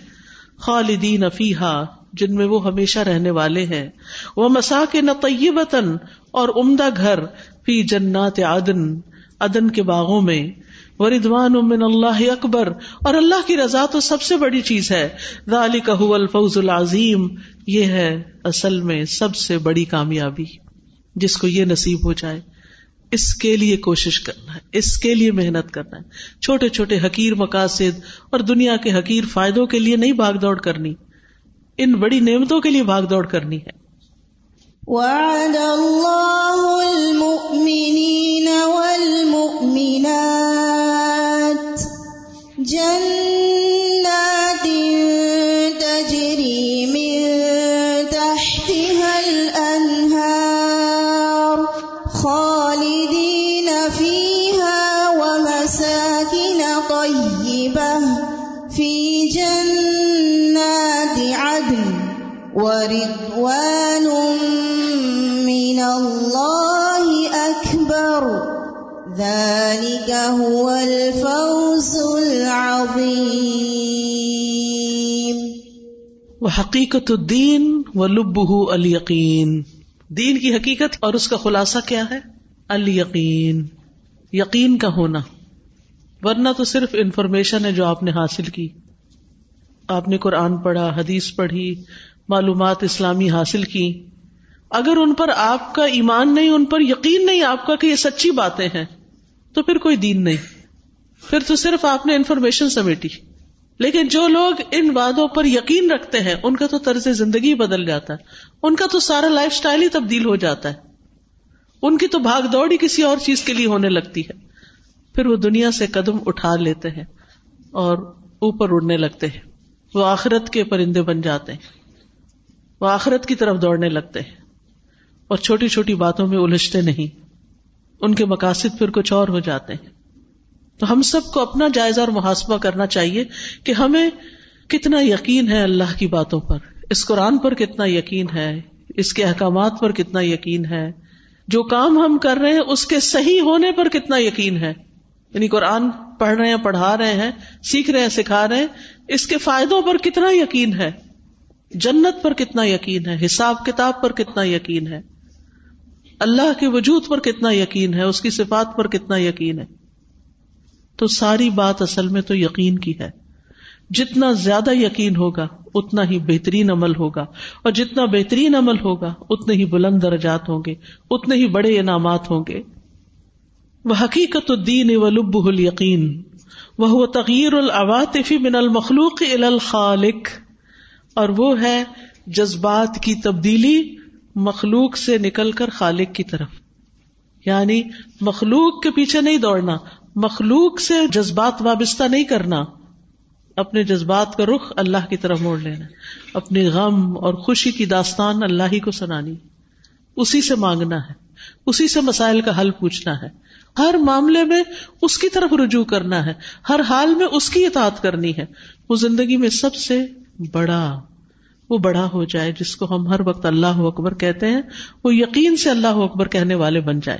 خالدین فیحا جن میں وہ ہمیشہ رہنے والے ہیں۔ وہ مساک نہ طیبتن اور عمدہ گھر، فی جنات عدن عدن کے باغوں میں۔ وردوان من اللہ اکبر، اور اللہ کی رضا تو سب سے بڑی چیز ہے۔ ذالک هو الفوز العظیم، یہ ہے اصل میں سب سے بڑی کامیابی، جس کو یہ نصیب ہو جائے۔ اس کے لیے کوشش کرنا ہے، اس کے لیے محنت کرنا ہے۔ چھوٹے چھوٹے حقیر مقاصد اور دنیا کے حقیر فائدوں کے لیے نہیں بھاگ دوڑ کرنی، ان بڑی نعمتوں کے لیے بھاگ دوڑ کرنی ہے۔ وعد الله المؤمنين والمؤمنات جنات ورضوان من الله أكبر. ذلك هو الفوز العظيم. وہ حقیقت الدین و لبہ دین کی حقیقت اور اس کا خلاصہ کیا ہے؟ الیقین. یقین کا ہونا. ورنہ تو صرف انفارمیشن ہے جو آپ نے حاصل کی. آپ نے قرآن پڑھا، حدیث پڑھی معلومات اسلامی حاصل کی۔ اگر ان پر آپ کا ایمان نہیں، ان پر یقین نہیں آپ کا کہ یہ سچی باتیں ہیں، تو پھر کوئی دین نہیں۔ پھر تو صرف آپ نے انفارمیشن سمیٹی۔ لیکن جو لوگ ان باتوں پر یقین رکھتے ہیں، ان کا تو طرز زندگی بدل جاتا ہے۔ ان کا تو سارا لائف اسٹائل ہی تبدیل ہو جاتا ہے۔ ان کی تو بھاگ دوڑ ہی کسی اور چیز کے لیے ہونے لگتی ہے۔ پھر وہ دنیا سے قدم اٹھا لیتے ہیں اور اوپر اڑنے لگتے ہیں۔ وہ آخرت کے پرندے بن جاتے ہیں۔ وہ آخرت کی طرف دوڑنے لگتے ہیں اور چھوٹی چھوٹی باتوں میں الجھتے نہیں۔ ان کے مقاصد پھر کچھ اور ہو جاتے ہیں۔ تو ہم سب کو اپنا جائزہ اور محاسبہ کرنا چاہیے کہ ہمیں کتنا یقین ہے اللہ کی باتوں پر۔ اس قرآن پر کتنا یقین ہے۔ اس کے احکامات پر کتنا یقین ہے۔ جو کام ہم کر رہے ہیں، اس کے صحیح ہونے پر کتنا یقین ہے۔ یعنی قرآن پڑھ رہے ہیں، پڑھا رہے ہیں، سیکھ رہے ہیں، سکھا رہے ہیں، اس کے فائدوں پر کتنا یقین ہے۔ جنت پر کتنا یقین ہے؟ حساب کتاب پر کتنا یقین ہے؟ اللہ کے وجود پر کتنا یقین ہے؟ اس کی صفات پر کتنا یقین ہے؟ تو ساری بات اصل میں تو یقین کی ہے۔ جتنا زیادہ یقین ہوگا، اتنا ہی بہترین عمل ہوگا۔ اور جتنا بہترین عمل ہوگا، اتنے ہی بلند درجات ہوں گے، اتنے ہی بڑے انعامات ہوں گے۔ وہ حقیقت الدین و لب القین وہ تغیر العواطفی من المخلوق الخالق۔ اور وہ ہے جذبات کی تبدیلی مخلوق سے نکل کر خالق کی طرف۔ یعنی مخلوق کے پیچھے نہیں دوڑنا، مخلوق سے جذبات وابستہ نہیں کرنا۔ اپنے جذبات کا رخ اللہ کی طرف موڑ لینا۔ اپنے غم اور خوشی کی داستان اللہ ہی کو سنانی۔ اسی سے مانگنا ہے، اسی سے مسائل کا حل پوچھنا ہے۔ ہر معاملے میں اس کی طرف رجوع کرنا ہے، ہر حال میں اس کی اطاعت کرنی ہے۔ وہ زندگی میں سب سے بڑا، وہ بڑا ہو جائے جس کو ہم ہر وقت اللہ اکبر کہتے ہیں، وہ یقین سے اللہ اکبر کہنے والے بن جائے۔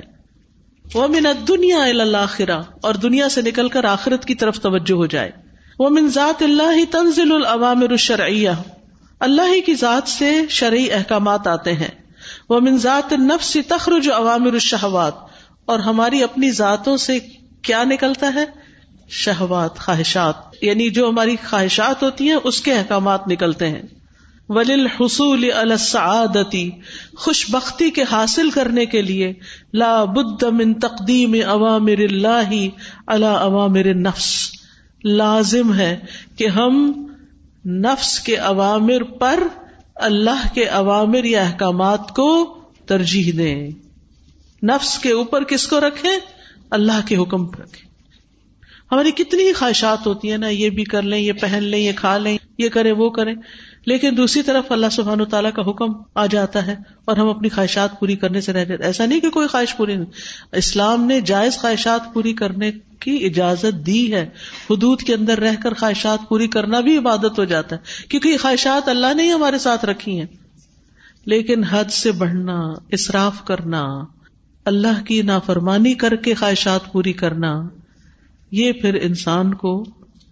وہ من دنیا اللہ اور دنیا سے نکل کر آخرت کی طرف توجہ ہو جائے۔ وہ من ذات اللہ تنزل العوامر الشرعیہ۔ اللہ ہی کی ذات سے شرعی احکامات آتے ہیں۔ وہ من ذات نفس تخرج عوامر الشہوات۔ اور ہماری اپنی ذاتوں سے کیا نکلتا ہے؟ شہوات، خواہشات یعنی جو ہماری خواہشات ہوتی ہیں، اس کے احکامات نکلتے ہیں۔ ولیل حصول السعادتی خوش بختی کے حاصل کرنے کے لیے لا بد من تقدیم عوامر اللہ اللہ عوامر نفس لازم ہے کہ ہم نفس کے عوامر پر اللہ کے عوامر یا احکامات کو ترجیح دیں۔ نفس کے اوپر کس کو رکھے اللہ کے حکم رکھے ہماری کتنی ہی خواہشات ہوتی ہیں نا، یہ بھی کر لیں، یہ پہن لیں، یہ کھا لیں، یہ کریں، وہ کریں۔ لیکن دوسری طرف اللہ سبحان و تعالیٰ کا حکم آ جاتا ہے اور ہم اپنی خواہشات پوری کرنے سے رہ جاتے ایسا نہیں کہ کوئی خواہش پوری نہیں۔ اسلام نے جائز خواہشات پوری کرنے کی اجازت دی ہے۔ حدود کے اندر رہ کر خواہشات پوری کرنا بھی عبادت ہو جاتا ہے۔ کیونکہ یہ خواہشات اللہ نے ہی ہمارے ساتھ رکھی ہیں۔ لیکن حد سے بڑھنا، اصراف کرنا، اللہ کی نافرمانی کر کے خواہشات پوری کرنا یہ پھر انسان کو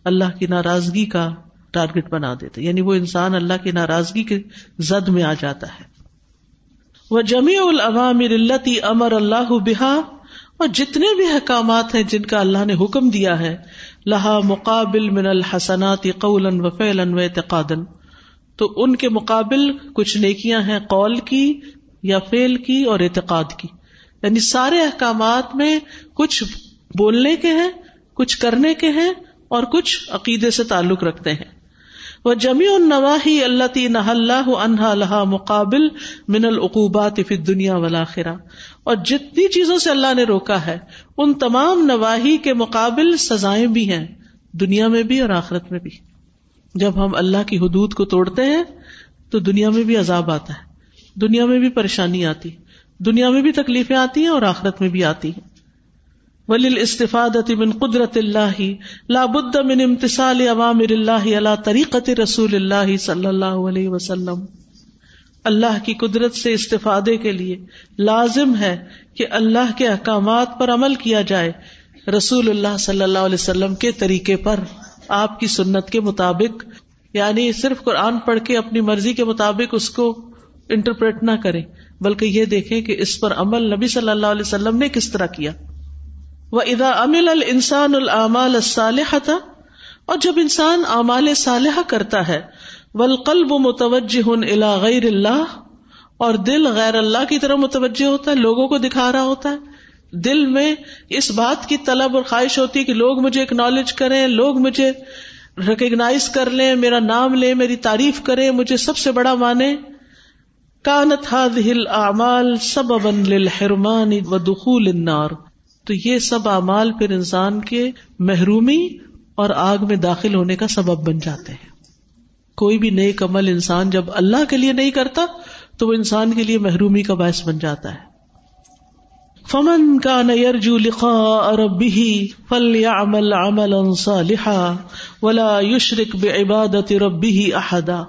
اللہ کی ناراضگی کا ٹارگیٹ بنا دیتے یعنی وہ انسان اللہ کی ناراضگی کے زد میں آ جاتا ہے۔ وہ جمی العوامر التی امر اللہ بحا اور جتنے بھی احکامات ہیں جن کا اللہ نے حکم دیا ہے، لہا مقابل من الحسنات قول و فعلن و اعتقادن تو ان کے مقابل کچھ نیکیاں ہیں، قول کی یا فیل کی اور اعتقاد کی۔ یعنی سارے احکامات میں کچھ بولنے کے ہیں کچھ کرنے کے ہیں اور کچھ عقیدے سے تعلق رکھتے ہیں۔ وہ جمی النواحی اللہ تی نہ اللہ انہا اللہ مقابل من العقوبات فی دنیا ولاخرا اور جتنی چیزوں سے اللہ نے روکا ہے، ان تمام نواحی کے مقابل سزائیں بھی ہیں، دنیا میں بھی اور آخرت میں بھی۔ جب ہم اللہ کی حدود کو توڑتے ہیں، تو دنیا میں بھی عذاب آتا ہے۔ دنیا میں بھی پریشانی آتی، دنیا میں بھی تکلیفیں آتی ہیں اور آخرت میں بھی آتی ہیں۔ ولیل استفاد من قدرت اللہ لابد من امتسال عوامر اللہ اللہ طریقت رسول اللہ صلی اللہ علیہ وسلم۔ اللہ کی قدرت سے استفادے کے لیے لازم ہے کہ اللہ کے احکامات پر عمل کیا جائے۔ رسول اللہ صلی اللہ علیہ وسلم کے طریقے پر، آپ کی سنت کے مطابق یعنی صرف قرآن پڑھ کے اپنی مرضی کے مطابق اس کو انٹرپریٹ نہ کرے بلکہ یہ دیکھیں کہ اس پر عمل نبی صلی اللہ علیہ وسلم نے کس طرح کیا۔ وہ ادا امل السان العمال الصالحت اور جب انسان اعمال صالحہ کرتا ہے، والقلب متوجہ الی غیر اللہ اور دل غیر اللہ کی طرح متوجہ ہوتا ہے، لوگوں کو دکھا رہا ہوتا ہے، دل میں اس بات کی طلب اور خواہش ہوتی ہے کہ لوگ مجھے اکنالج کریں، لوگ مجھے ریکگنائز کر لیں، میرا نام لیں، میری تعریف کریں، مجھے سب سے بڑا مانے۔ کانت هذه الاعمال سببا للحرمان ودخول النار۔ تو یہ سب اعمال پھر انسان کے محرومی اور آگ میں داخل ہونے کا سبب بن جاتے ہیں۔ کوئی بھی نیک عمل انسان جب اللہ کے لیے نہیں کرتا تو وہ انسان کے لیے محرومی کا باعث بن جاتا ہے۔ فمن کا نیرجو لکھا ربه فليعمل عملا صالحا ولا يشرك بعبادت ربه احدا۔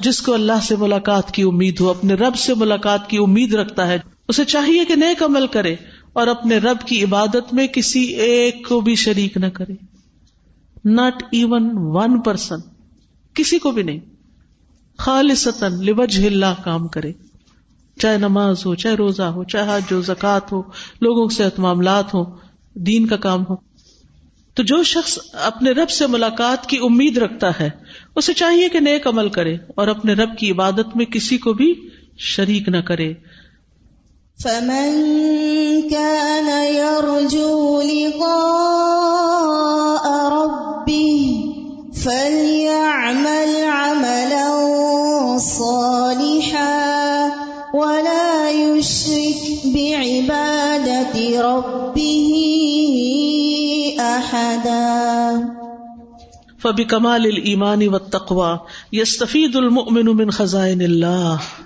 جس کو اللہ سے ملاقات کی امید ہو، اپنے رب سے ملاقات کی امید رکھتا ہے، اسے چاہیے کہ نیک عمل کرے۔ اور اپنے رب کی عبادت میں کسی ایک کو بھی شریک نہ کرے۔ ناٹ ایون ون پرسن کسی کو بھی نہیں۔ خالصتاً لوجہ اللہ کام کرے۔ چاہے نماز ہو، چاہے روزہ ہو، چاہے حج ہو زکات ہو، لوگوں سے معاملات ہو دین کا کام ہو۔ تو جو شخص اپنے رب سے ملاقات کی امید رکھتا ہے، اسے چاہیے کہ نیک عمل کرے اور اپنے رب کی عبادت میں کسی کو بھی شریک نہ کرے۔ فمن كان يرجو لقاء ربه فليعمل عملا صالحا ولا يشرك بعبادة ربه أحدا. فبی کمال ایمانی و تقوا یستفید المؤمن من خزائن اللہ.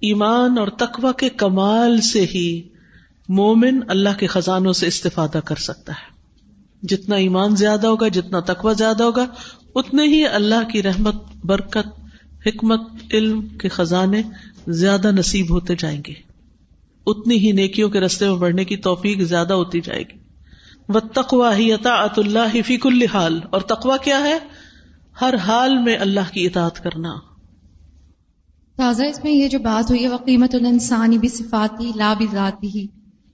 ایمان اور تقوا کے کمال سے ہی مومن اللہ کے خزانوں سے استفادہ کر سکتا ہے۔ جتنا ایمان زیادہ ہوگا، جتنا تقوا زیادہ ہوگا، اتنے ہی اللہ کی رحمت، برکت، حکمت، علم کے خزانے زیادہ نصیب ہوتے جائیں گے۔ اتنی ہی نیکیوں کے رستے میں بڑھنے کی توفیق زیادہ ہوتی جائے گی۔ وہ تقوا ہی اطاعت اللہ فی کل حال۔ اور تقوا کیا ہے؟ ہر حال میں اللہ کی اطاعت کرنا۔ تازہ اس میں یہ جو بات ہوئی ہے وہ قیمت الانسانی بھی صفاتی، لا بھی ذاتی ہی۔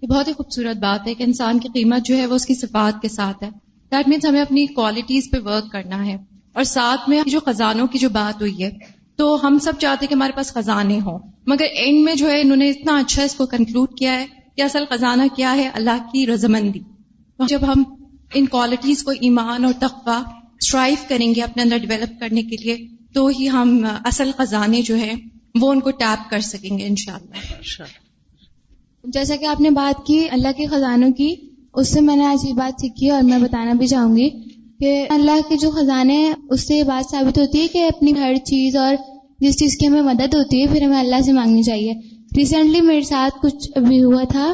یہ بہت ہی خوبصورت بات ہے کہ انسان کی قیمت جو ہے وہ اس کی صفات کے ساتھ ہے۔ دیٹ مینس ہمیں اپنی کوالٹیز پہ ورک کرنا ہے۔ اور ساتھ میں جو خزانوں کی جو بات ہوئی ہے، تو ہم سب چاہتے کہ ہمارے پاس خزانے ہوں۔ مگر اینڈ میں جو ہے انہوں نے اتنا اچھا اس کو کنکلوڈ کیا ہے کہ اصل خزانہ کیا ہے؟ اللہ کی رضامندی۔ جب ہم ان کوالٹیز کو ایمان اور تقوی اسٹرائیو کریں گے اپنے اندر ڈیولپ کرنے کے لیے تو ہی ہم اصل خزانے جو ہیں، وہ ان کو ٹیپ کر سکیں گے انشاءاللہ۔ جیسا کہ آپ نے بات کی اللہ کے خزانوں کی، اس سے میں نے آج یہ بات سیکھی اور میں بتانا بھی چاہوں گی کہ اللہ کے جو خزانے ہیں، اس سے یہ بات ثابت ہوتی ہے کہ اپنی ہر چیز اور جس چیز کی ہمیں مدد ہوتی ہے، پھر ہمیں اللہ سے مانگنی چاہیے۔ ریسنٹلی میرے ساتھ کچھ ابھی ہوا تھا،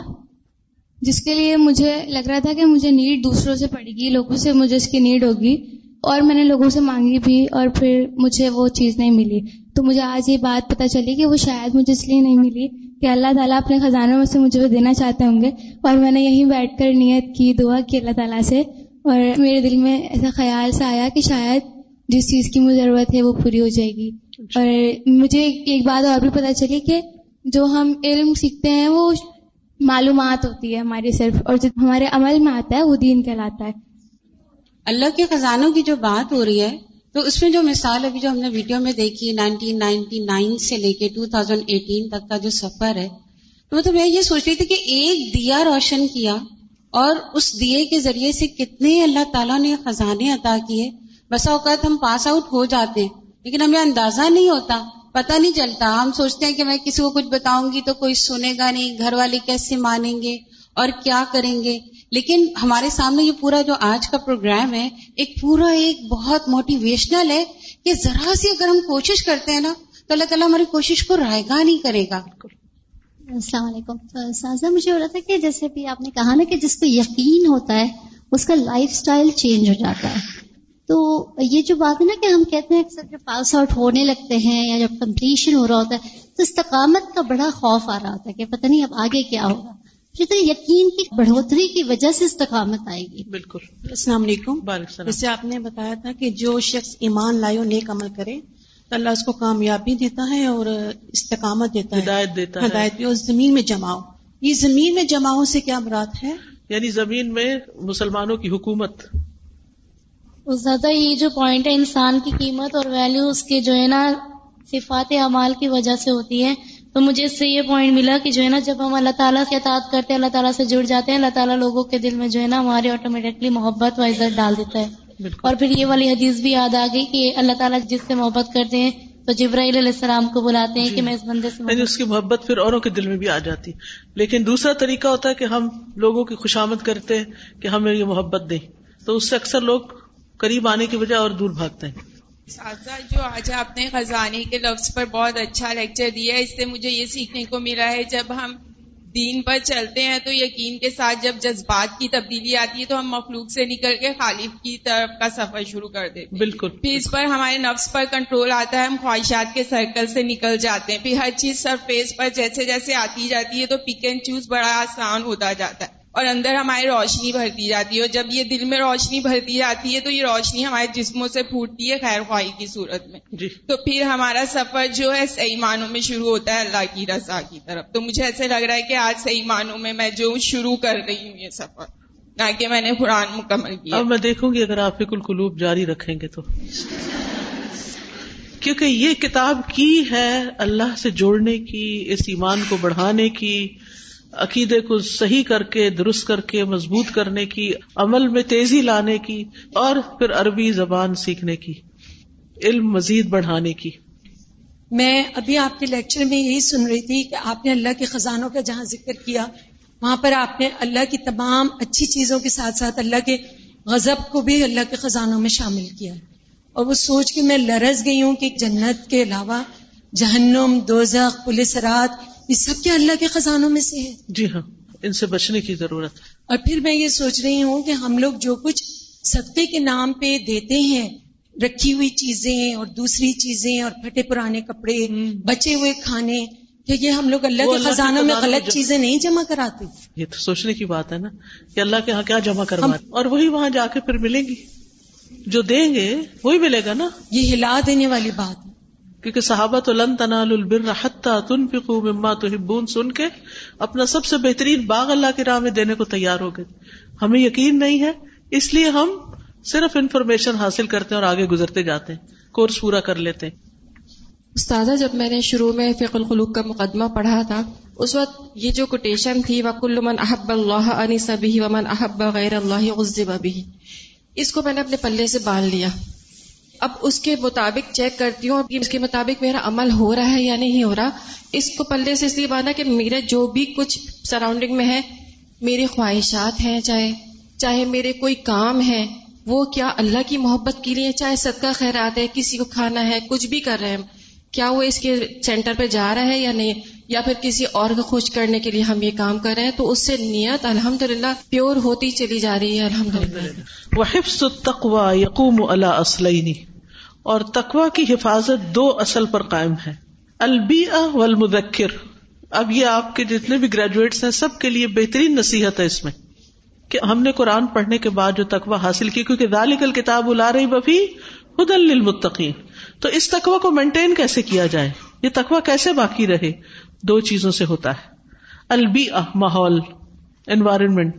جس کے لیے مجھے لگ رہا تھا کہ مجھے نیڈ دوسروں سے پڑے گی، لوگوں سے مجھے اس کی نیڈ ہوگی۔ اور میں نے لوگوں سے مانگی بھی اور پھر مجھے وہ چیز نہیں ملی۔ تو مجھے آج یہ بات پتا چلی کہ وہ شاید مجھے اس لیے نہیں ملی کہ اللہ تعالیٰ اپنے خزانوں میں سے مجھے وہ دینا چاہتے ہوں گے۔ اور میں نے یہیں بیٹھ کر نیت کی دعا کی اللہ تعالیٰ سے۔ اور میرے دل میں ایسا خیال سا آیا کہ شاید جس چیز کی مجھے ضرورت ہے وہ پوری ہو جائے گی۔ اور مجھے ایک بات اور بھی پتا چلی کہ جو ہم علم سیکھتے ہیں وہ معلومات ہوتی ہے ہماری صرف اور جو ہمارے عمل میں آتا ہے وہ دین کہلاتا ہے۔ اللہ کے خزانوں کی جو بات ہو رہی ہے، تو اس میں جو مثال ابھی جو ہم نے ویڈیو میں دیکھی، نائنٹین نائنٹی نائن سے لے کے ٹو تھاؤزینڈ ایٹین تک کا جو سفر ہے، تو مطلب میں یہ سوچ رہی تھی کہ ایک دیا روشن کیا اور اس دیے کے ذریعے سے کتنے اللہ تعالیٰ نے خزانے عطا کیے۔ بسا اوقات ہم پاس آؤٹ ہو جاتے ہیں، لیکن ہمیں اندازہ نہیں ہوتا، پتہ نہیں چلتا۔ ہم سوچتے ہیں کہ میں کسی کو کچھ بتاؤں گی تو کوئی سنے گا نہیں، گھر والے کیسے مانیں گے اور کیا کریں گے۔ لیکن ہمارے سامنے یہ پورا جو آج کا پروگرام ہے، ایک پورا ایک بہت موٹیویشنل ہے کہ ذرا سی اگر ہم کوشش کرتے ہیں نا، تو اللہ تعالیٰ ہماری کوشش کو رائے گا نہیں کرے گا۔ السلام علیکم۔ سازا، مجھے ہو رہا تھا کہ جیسے بھی آپ نے کہا نا کہ جس کو یقین ہوتا ہے، اس کا لائف سٹائل چینج ہو جاتا ہے۔ تو یہ جو بات ہے نا کہ ہم کہتے ہیں، اکثر جب پاس آؤٹ ہونے لگتے ہیں یا جب کمپلیشن ہو رہا ہوتا ہے، تو استقامت کا بڑا خوف آ رہا ہوتا ہے کہ پتہ نہیں اب آگے کیا ہوگا۔ تو یقین کی بڑھوتری کی وجہ سے استقامت آئے گی۔ بالکل۔ السلام علیکم۔ السلام۔ جیسے آپ نے بتایا تھا کہ جو شخص ایمان لائے اور نیک عمل کرے تو اللہ اس کو کامیابی دیتا ہے اور استقامت دیتا ہے۔ ہدایت دیتا ہے۔ ہدایت بھی اور زمین میں جماؤ۔ یہ زمین میں جماؤ سے کیا مراد ہے؟ یعنی زمین میں مسلمانوں کی حکومت۔ زیادہ یہ جو پوائنٹ ہے انسان کی قیمت اور ویلیو اس کے جو ہے نا صفات اعمال کی وجہ سے ہوتی ہے تو مجھے اس سے یہ پوائنٹ ملا کہ جو ہے نا جب ہم اللہ تعالیٰ سے اطاعت کرتے ہیں اللہ تعالیٰ سے جڑ جاتے ہیں اللہ تعالیٰ لوگوں کے دل میں جو ہے نا ہمارے آٹومیٹکلی محبت و عزت ڈال دیتا ہے۔ اور پھر یہ والی حدیث بھی یاد آ گئی کہ اللہ تعالیٰ جس سے محبت کرتے ہیں تو جبرائیل علیہ السلام کو بلاتے ہیں کہ میں اس بندے سے یعنی اس کی محبت پھر اوروں کے دل میں بھی آ جاتی۔ لیکن دوسرا طریقہ ہوتا ہے کہ ہم لوگوں کی خوشامد کرتے ہیں کہ ہمیں یہ محبت دیں۔ تو اس سے اکثر لوگ قریب آنے کی وجہ اور دور بھاگتے ہیں۔ ساتھ جو آج آپ نے خزانے کے لفظ پر بہت اچھا لیکچر دیا ہے اس سے مجھے یہ سیکھنے کو ملا ہے جب ہم دین پر چلتے ہیں تو یقین کے ساتھ جب جذبات کی تبدیلی آتی ہے تو ہم مخلوق سے نکل کے خالف کی طرف کا سفر شروع کر دیتے ہیں۔ بالکل۔ پھر اس پر ہمارے نفس پر کنٹرول آتا ہے ہم خواہشات کے سرکل سے نکل جاتے ہیں۔ پھر ہر چیز سرفیس پر جیسے جیسے آتی جاتی ہے تو پک اینڈ چوز بڑا آسان ہوتا جاتا ہے۔ اور اندر ہماری روشنی بھرتی جاتی ہے اور جب یہ دل میں روشنی بھرتی جاتی ہے تو یہ روشنی ہمارے جسموں سے پھوٹتی ہے خیر خواہی کی صورت میں۔ جی۔ تو پھر ہمارا سفر جو ہے صحیح معنوں میں شروع ہوتا ہے اللہ کی رضا کی طرف۔ تو مجھے ایسے لگ رہا ہے کہ آج صحیح معنوں میں میں جو شروع کر رہی ہوں یہ سفر نہ کہ میں نے قرآن مکمل کیا۔ اب میں دیکھوں گی اگر آپ القلوب جاری رکھیں گے تو۔ کیونکہ یہ کتاب کی ہے اللہ سے جوڑنے کی اس ایمان کو بڑھانے کی عقیدے کو صحیح کر کے، درست کر کے، مضبوط کرنے کی، عمل میں تیزی لانے کی، اور پھر عربی زبان سیکھنے کی، علم مزید بڑھانے کی۔ میں ابھی آپ کے لیکچر میں یہی سن رہی تھی کہ آپ نے اللہ کے خزانوں کا جہاں ذکر کیا، وہاں پر آپ نے اللہ کی تمام اچھی چیزوں کے ساتھ ساتھ اللہ کے غضب کو بھی اللہ کے خزانوں میں شامل کیا۔ اور وہ سوچ کے میں لرز گئی ہوں کہ جنت کے علاوہ جہنم، دوزخ پولیس رات یہ سب کیا اللہ کے خزانوں میں سے ہے۔ جی ہاں ان سے بچنے کی ضرورت اور پھر میں یہ سوچ رہی ہوں کہ ہم لوگ جو کچھ سستے کے نام پہ دیتے ہیں رکھی ہوئی چیزیں اور دوسری چیزیں اور پھٹے پرانے کپڑے بچے ہوئے کھانے کہ یہ ہم لوگ اللہ کے خزانوں میں غلط چیزیں نہیں جمع کراتے۔ یہ تو سوچنے کی بات ہے نا کہ اللہ کے یہاں کیا جمع کروا اور وہی وہاں جا کے پھر ملیں گی۔ جو دیں گے وہی ملے گا نا۔ یہ ہلا دینے والی بات ہے۔ کیونکہ صحابہ تو لن تنال البر حتى تنفقوا مما تحبون سن کے اپنا سب سے بہترین باغ اللہ کی راہ میں دینے کو تیار ہو گئے۔ ہمیں یقین نہیں ہے، اس لیے ہم صرف انفارمیشن حاصل کرتے ہیں اور آگے گزرتے جاتے ہیں، کورس پورا کر لیتے ہیں۔ استاذہ، جب میں نے شروع میں فق الخلوق کا مقدمہ پڑھا تھا، اس وقت یہ جو کوٹیشن تھی وکل من احب اللہ عنی سبھی ومن احب غیر اللہ غزب بھی اس کو میں نے اپنے پلے سے بال لیا۔ اب اس کے مطابق چیک کرتی ہوں اس کے مطابق میرا عمل ہو رہا ہے یا نہیں ہو رہا، اس کو پلے سے اس لیے باندھا کہ میرے جو بھی کچھ سراؤنڈنگ میں ہے میری خواہشات ہیں، چاہے چاہے میرے کوئی کام ہے، وہ کیا اللہ کی محبت کے لیے، چاہے صدقہ خیرات ہے، کسی کو کھانا ہے، کچھ بھی کر رہے ہیں، کیا وہ اس کے سینٹر پہ جا رہا ہے یا نہیں؟ یا پھر کسی اور کو خوش کرنے کے لیے ہم یہ کام کر رہے ہیں، تو اس سے نیت الحمد للہ پیور ہوتی چلی جا رہی ہے الحمد للہ وہ حفظ تقوا یقوم اللہ اسلینی اور تقوا کی حفاظت دو اصل پر قائم ہے۔ البی والمذکر۔ اب یہ آپ کے جتنے بھی گریجویٹس ہیں، سب کے لیے بہترین نصیحت ہے اس میں کہ ہم نے قرآن پڑھنے کے بعد جو تقوا حاصل کی، کیونکہ ذالک الکتاب الا رہی بفی ہدل للمتقین۔ تو اس تقوا کو مینٹین کیسے کیا جائے؟ یہ تقوا کیسے باقی رہے؟ دو چیزوں سے ہوتا ہے۔ البی ماحول انوائرمنٹ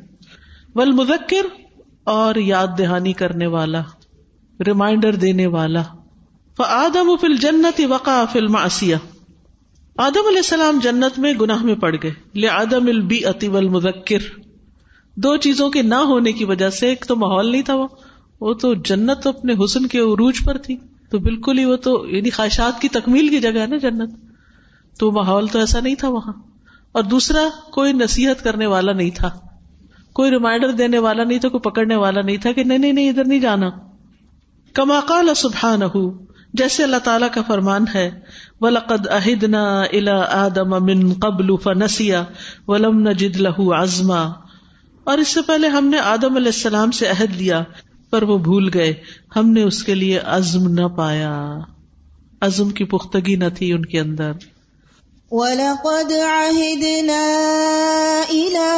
ول مذکر اور یاد دہانی کرنے والا ریمائنڈر دینے والا۔ آدم فل جنت وقا فلم آدم علیہ السلام جنت میں گناہ میں پڑ گئے۔ لے آدم البی اتی ول مذکر دو چیزوں کے نہ ہونے کی وجہ سے، ایک تو ماحول نہیں تھا وہ وہ تو جنت اپنے حسن کے عروج پر تھی۔ تو بالکل ہی وہ تو یعنی خواہشات کی تکمیل کی جگہ ہے نا جنت۔ تو ماحول تو ایسا نہیں تھا وہاں۔ اور دوسرا، کوئی نصیحت کرنے والا نہیں تھا۔ کوئی ریمائنڈر دینے والا نہیں تھا، کوئی پکڑنے والا نہیں تھا کہ نہیں نہیں نہیں، ادھر نہیں جانا۔ کما قال سبحان جیسے اللہ تعالیٰ کا فرمان ہے، ولقد اہدنا الا آدم من قبل فنسیا ولم نجد له عزما۔ اور اس سے پہلے ہم نے آدم علیہ السلام سے عہد لیا، پر وہ بھول گئے۔ ہم نے اس کے لیے عزم نہ پایا۔ عزم کی پختگی نہ تھی ان کے اندر۔ وَلَقَدْ عَهِدْنَا إِلَىٰ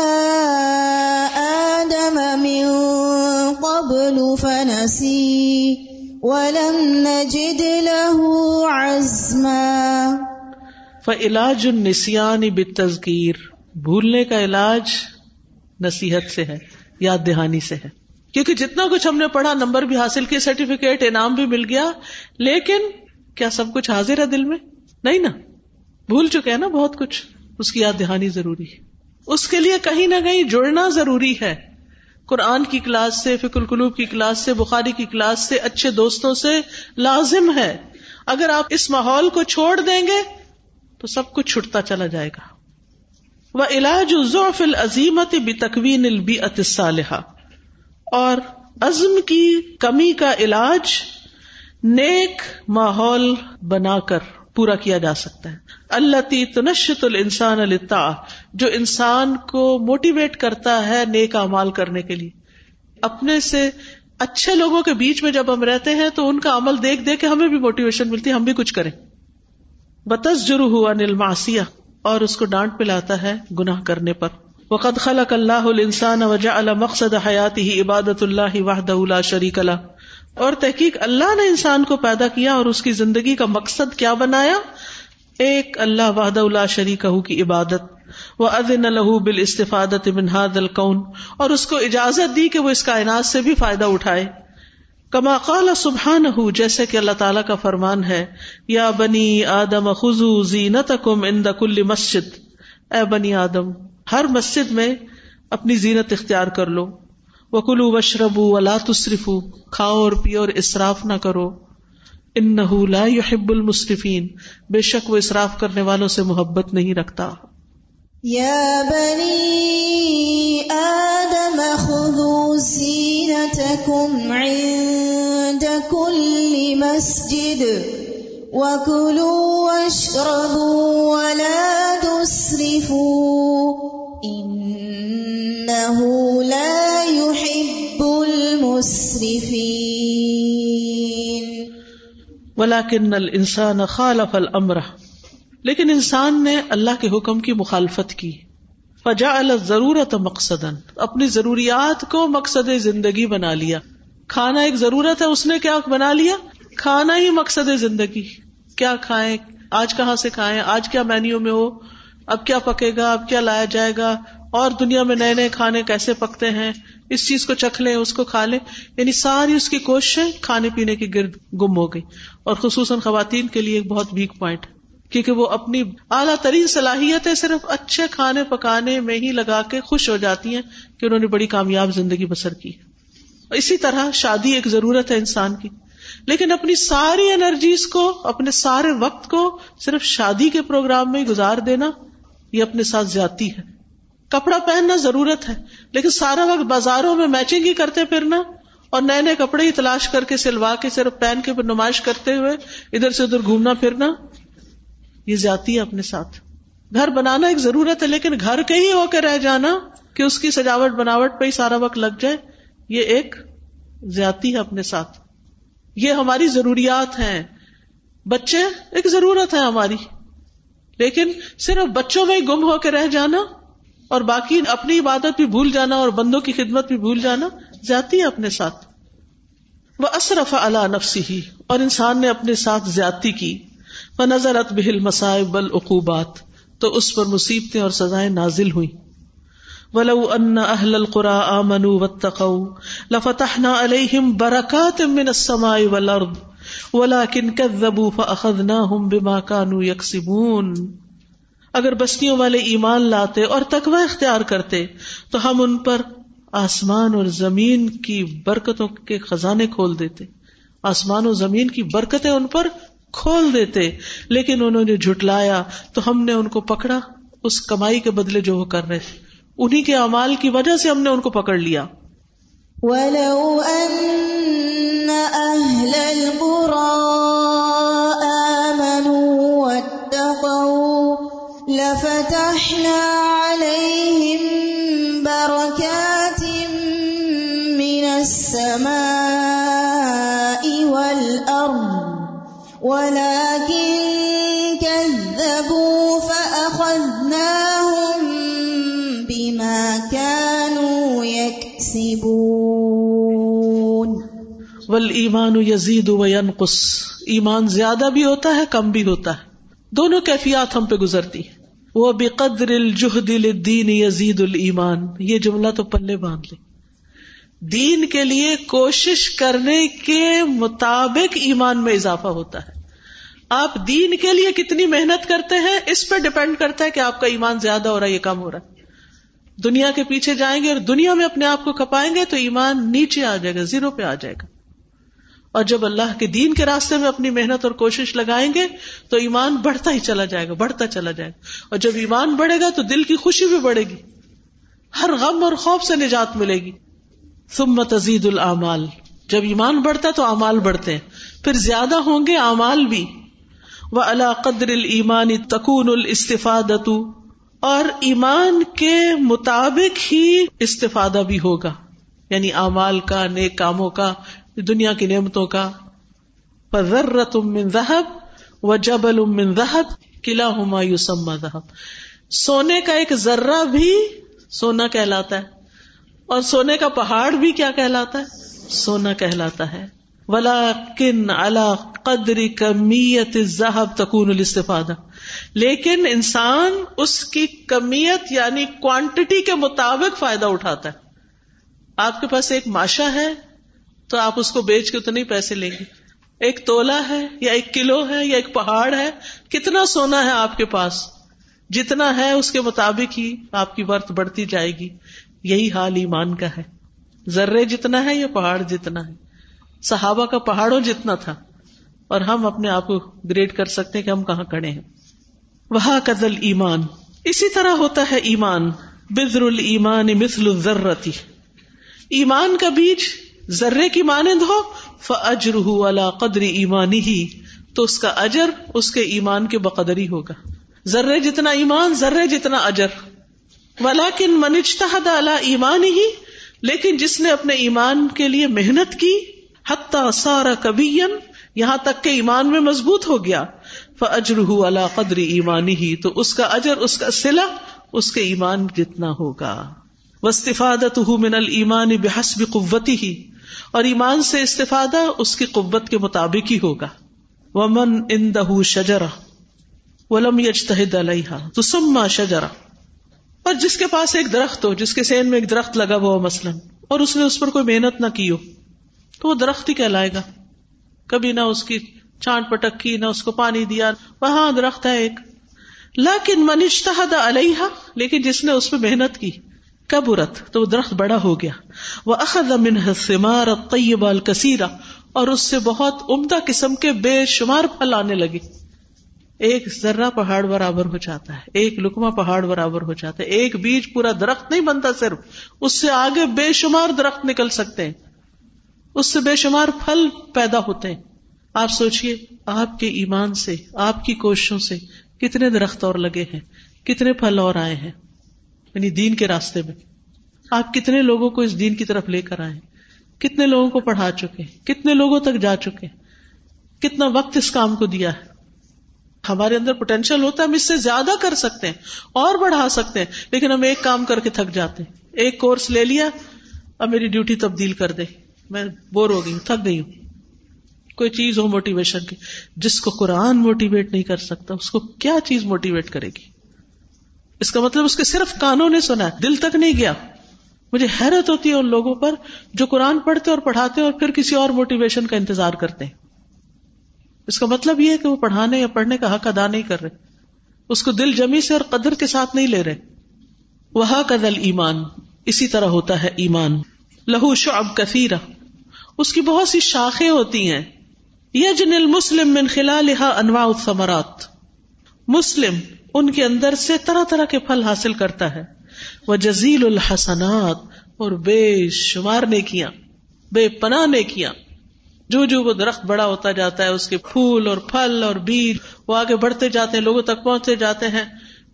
آدَمَ مِن قَبْلُ فَنَسِي وَلَمْ نَجِدْ لَهُ عَزْمًا فعلاج النسیان بالتذکیر بھولنے کا علاج نصیحت سے ہے، یاد دہانی سے ہے۔ کیونکہ جتنا کچھ ہم نے پڑھا، نمبر بھی حاصل کیا سرٹیفکیٹ، انعام بھی مل گیا، لیکن کیا سب کچھ حاضر ہے دل میں؟ نہیں نا؟ بھول چکے ہیں نا بہت کچھ۔ اس کی یاد دہانی ضروری ہے۔ اس کے لیے کہیں نہ کہیں جڑنا ضروری ہے۔ قرآن کی کلاس سے فکر القلوب کی کلاس سے، بخاری کی کلاس سے، اچھے دوستوں سے لازم ہے۔ اگر آپ اس ماحول کو چھوڑ دیں گے تو سب کچھ چھٹتا چلا جائے گا۔ وہ علاج ضعف العظیمت بھی تکوین البی صالحہ اور عزم کی کمی کا علاج نیک ماحول بنا کر۔ پورا کیا جا سکتا ہے۔ اللہ تی تنشت الانسان التا جو انسان کو موٹیویٹ کرتا ہے نیک امال کرنے کے لیے۔ اپنے سے اچھے لوگوں کے بیچ میں جب ہم رہتے ہیں تو ان کا عمل دیکھ دیکھ کے ہمیں بھی موٹیویشن ملتی ہے، ہم بھی کچھ کریں۔ بتس جرو ہوا نلماسیا اور اس کو ڈانٹ پلاتا ہے گناہ کرنے پر۔ وقد خلق اللہ الانسان وجعل مقصد حیاتی عبادت اللہ وحدہ لا شریک اللہ اور تحقیق اللہ نے انسان کو پیدا کیا اور اس کی زندگی کا مقصد کیا بنایا؟ ایک اللہ وحد اللہ شریک کی عبادت۔ وہ ادن الح بال استفادت منہاد القن اور اس کو اجازت دی کہ وہ اس کائنات سے بھی فائدہ اٹھائے۔ کما قال سبحان جیسے کہ اللہ تعالیٰ کا فرمان ہے، یا بنی آدم خزو زینت کم ان کل مسجد۔ اے بنی آدم، ہر مسجد میں اپنی زینت اختیار کر لو۔ وہ کلو وشربو ولا تصرف کھاؤ اور پیو اور اصراف نہ کرو۔ ان لا يحب المصرفین بے شک وہ اصراف کرنے والوں سے محبت نہیں رکھتا۔ یا بنی آدم خذوا زینتکم عند كل مسجد وكلوا واشربوا ولا تسرفوا۔ انه لا المسرفين ولاکن انسان خالف المر لیکن انسان نے اللہ کے حکم کی مخالفت کی. فجا ضرورت مقصد اپنی ضروریات کو مقصد زندگی بنا لیا. کھانا ایک ضرورت ہے، اس نے کیا بنا لیا؟ کھانا ہی مقصد زندگی. کیا کھائیں؟ آج کہاں سے کھائیں؟ آج کیا مینیو میں ہو؟ اب کیا پکے گا؟ اب کیا لایا جائے گا؟ اور دنیا میں نئے نئے کھانے کیسے پکتے ہیں، اس چیز کو چکھ لیں، اس کو کھا لیں۔ یعنی ساری اس کی کوششیں کھانے پینے کی گرد گم ہو گئی۔ اور خصوصاً خواتین کے لیے ایک بہت ویک پوائنٹ کیونکہ وہ اپنی اعلیٰ ترین صلاحیتیں صرف اچھے کھانے پکانے میں ہی لگا کے خوش ہو جاتی ہیں کہ انہوں نے بڑی کامیاب زندگی بسر کی۔ اسی طرح شادی ایک ضرورت ہے انسان کی۔ لیکن اپنی ساری انرجیز کو، اپنے سارے وقت کو صرف شادی کے پروگرام میں گزار دینا، یہ اپنے ساتھ زیادتی ہے۔ کپڑا پہننا ضرورت ہے، لیکن سارا وقت بازاروں میں میچنگ ہی کرتے پھرنا اور نئے نئے کپڑے ہی تلاش کر کے سلوا کے صرف پہن کے نمائش کرتے ہوئے ادھر سے ادھر گھومنا پھرنا، یہ زیادتی ہے اپنے ساتھ۔ گھر بنانا ایک ضرورت ہے، لیکن گھر کے ہی ہو کے رہ جانا کہ اس کی سجاوٹ بناوٹ پہ ہی سارا وقت لگ جائے، یہ ایک زیادتی ہے اپنے ساتھ۔ یہ ہماری ضروریات ہیں۔ بچے ایک ضرورت ہے ہماری، لیکن صرف بچوں میں ہی گم ہو کے رہ جانا اور باقی اپنی عبادت بھی بھول جانا اور بندوں کی خدمت بھی بھول جانا زیادتی ہے اپنے ساتھ۔ وہ اصرف اللہ نفسی ہی اور انسان نے اپنے ساتھ زیادتی کی۔ وہ نظرت بہل مسائب العقوبات تو اس پر مصیبتیں اور سزائیں نازل ہوئی ولو ان اہل القرا آمنوا واتقوا، لفتحنا عليهم بركات من السماء والارض ولكن كذبوا فاخذناهم بما كانوا يكسبون۔ اگر بستیوں والے ایمان لاتے اور تقوی اختیار کرتے، تو ہم ان پر آسمان اور زمین کی برکتوں کے خزانے کھول دیتے۔ آسمان و زمین کی برکتیں ان پر کھول دیتے، لیکن انہوں نے جھٹلایا تو ہم نے ان کو پکڑا۔ اس کمائی کے بدلے جو وہ کر رہے تھے۔ انہیں کے امال کی وجہ سے ہم نے ان کو پکڑ لیا۔ وَلَوْ أَنَّ أَهْلَ الْقُرَىٰ لفتحنا عليهم بركات من السماء والأرض، ولكن كذبوا فأخذناهم بما كانوا يكسبون. والایمان یزید و ینقص ایمان زیادہ بھی ہوتا ہے، کم بھی ہوتا ہے۔ دونوں کیفیات ہم پہ گزرتی ہیں۔ وہ بقدر الجہد للدین یزید الایمان۔ یہ جملہ تو پلے باندھ لے۔ دین کے لیے کوشش کرنے کے مطابق ایمان میں اضافہ ہوتا ہے۔ آپ دین کے لیے کتنی محنت کرتے ہیں، اس پہ ڈپینڈ کرتا ہے کہ آپ کا ایمان زیادہ ہو رہا ہے یا کم ہو رہا ہے۔ دنیا کے پیچھے جائیں گے اور دنیا میں اپنے آپ کو کھپائیں گے تو ایمان نیچے آ جائے گا، زیرو پہ آ جائے گا۔ اور جب اللہ کے دین کے راستے میں اپنی محنت اور کوشش لگائیں گے تو ایمان بڑھتا ہی چلا جائے گا، بڑھتا چلا جائے گا۔ اور جب ایمان بڑھے گا تو دل کی خوشی بھی بڑھے گی۔ ہر غم اور خوف سے نجات ملے گی۔ ثم تزید العمال جب ایمان بڑھتا تو امال بڑھتے ہیں۔ پھر زیادہ ہوں گے امال بھی۔ وہ اللہ قدر المان تکون الاستفادت اور ایمان کے مطابق ہی استفادہ بھی ہوگا۔ یعنی امال کا، نیک کاموں کا دنیا کی نعمتوں کا ذرت من ذہب و جبل من ذہب قلعہ ہما یوسما ذہب۔ سونے کا ایک ذرہ بھی سونا کہلاتا ہے۔ اور سونے کا پہاڑ بھی کیا کہلاتا ہے؟ سونا کہلاتا ہے۔ ولا کن اللہ قدری کمیت ذہب تکون الاستفادہ لیکن انسان اس کی کمیت یعنی کوانٹٹی کے مطابق فائدہ اٹھاتا ہے۔ آپ کے پاس ایک ماشا ہے۔ تو آپ اس کو بیچ کے اتنے پیسے لیں گے۔ ایک تولا ہے یا ایک کلو ہے یا ایک پہاڑ ہے، کتنا سونا ہے آپ کے پاس؟ جتنا ہے اس کے مطابق ہی آپ کی ورت بڑھتی جائے گی۔ یہی حال ایمان کا ہے۔ ذرے جتنا ہے یا پہاڑ جتنا ہے۔ صحابہ کا پہاڑوں جتنا تھا۔ اور ہم اپنے آپ کو گریڈ کر سکتے ہیں کہ ہم کہاں کھڑے ہیں۔ وہ قدل ایمان۔ اسی طرح ہوتا ہے ایمان۔ بزر المان مثل الزرتی ایمان کا بیج ذرے کی مانند ہو فجر اللہ قدری ایمانی ہی تو اس کا اجر اس کے ایمان کے بقدری ہوگا۔ ذرے جتنا ایمان، ذرے جتنا اجر۔ ولاکن منجتہد اللہ ایمان ہی لیکن جس نے اپنے ایمان کے لیے محنت کی حتیٰ سارا کبھی یہاں تک کہ ایمان میں مضبوط ہو گیا۔ فجر اللہ قدری ایمانی ہی تو اس کا اجر، اس کا سلا اس کے ایمان جتنا ہوگا۔ وسطفادت من المان بحسب قوتی ہی اور ایمان سے استفادہ اس کی قوت کے مطابق ہی ہوگا۔ ومن ان دہ شجرا ولم یجتہد علیہ تو سما شجرا اور جس کے پاس ایک درخت ہو، جس کے سین میں ایک درخت لگا ہوا مثلاً، اور اس نے اس پر کوئی محنت نہ کی ہو، تو وہ درخت ہی کہلائے گا۔ کبھی نہ اس کی چانٹ پٹک کی، نہ اس کو پانی دیا۔ وہاں درخت ہے ایک۔ لیکن منشتہد علیہ لیکن جس نے اس پہ محنت کی۔ کبرت تو وہ درخت بڑا ہو گیا۔ وہ اخذ منہ ثمار طیب الکثیرہ اور اس سے بہت عمدہ قسم کے بے شمار پھل آنے لگے۔ ایک ذرہ پہاڑ برابر ہو جاتا ہے، ایک لکما پہاڑ برابر ہو جاتا ہے، ایک بیج پورا درخت نہیں بنتا صرف، اس سے آگے بے شمار درخت نکل سکتے ہیں۔ اس سے بے شمار پھل پیدا ہوتے ہیں۔ آپ سوچئے، آپ کے ایمان سے، آپ کی کوششوں سے کتنے درخت اور لگے ہیں، کتنے پھل اور آئے ہیں۔ یعنی دین کے راستے میں۔ آپ کتنے لوگوں کو اس دین کی طرف لے کر آئے کتنے لوگوں کو پڑھا چکے کتنے لوگوں تک جا چکے کتنا وقت اس کام کو دیا ہے؟ ہمارے اندر پوٹینشیل ہوتا ہے، ہم اس سے زیادہ کر سکتے ہیں، اور بڑھا سکتے ہیں، لیکن ہم ایک کام کر کے تھک جاتے ہیں۔ ایک کورس لے لیا، اب میری ڈیوٹی تبدیل کر دے۔ میں بور ہو گئی ہوں، تھک گئی ہوں۔ کوئی چیز ہو موٹیویشن کی، جس کو قرآن موٹیویٹ نہیں کر سکتا، اس کو کیا چیز موٹیویٹ کرے گی؟ اس کا مطلب اس کے صرف کانوں نے سنا دل تک نہیں گیا۔ مجھے حیرت ہوتی ہے ان لوگوں پر جو قرآن پڑھتے اور پڑھاتے اور پھر کسی اور موٹیویشن کا انتظار کرتے ہیں۔ اس کا مطلب یہ ہے کہ وہ پڑھانے یا پڑھنے کا حق ادا نہیں کر رہے۔ اس کو دل جمی سے اور قدر کے ساتھ نہیں لے رہے۔ وہ قدل ایمان اسی طرح ہوتا ہے ایمان۔ لہو شعب کثیرہ اس کی بہت سی شاخیں ہوتی ہیں۔ یجن المسلم من خلالها انواع الثمرات۔ مسلم ان کے اندر سے طرح طرح کے پھل حاصل کرتا ہے۔ وہ جزیل الحسنات، اور بے شمار نے کیا بے پناہ نے کیا جو جو وہ درخت بڑا ہوتا جاتا ہے، اس کے پھول اور پھل اور بیج وہ آگے بڑھتے جاتے ہیں، لوگوں تک پہنچتے جاتے ہیں۔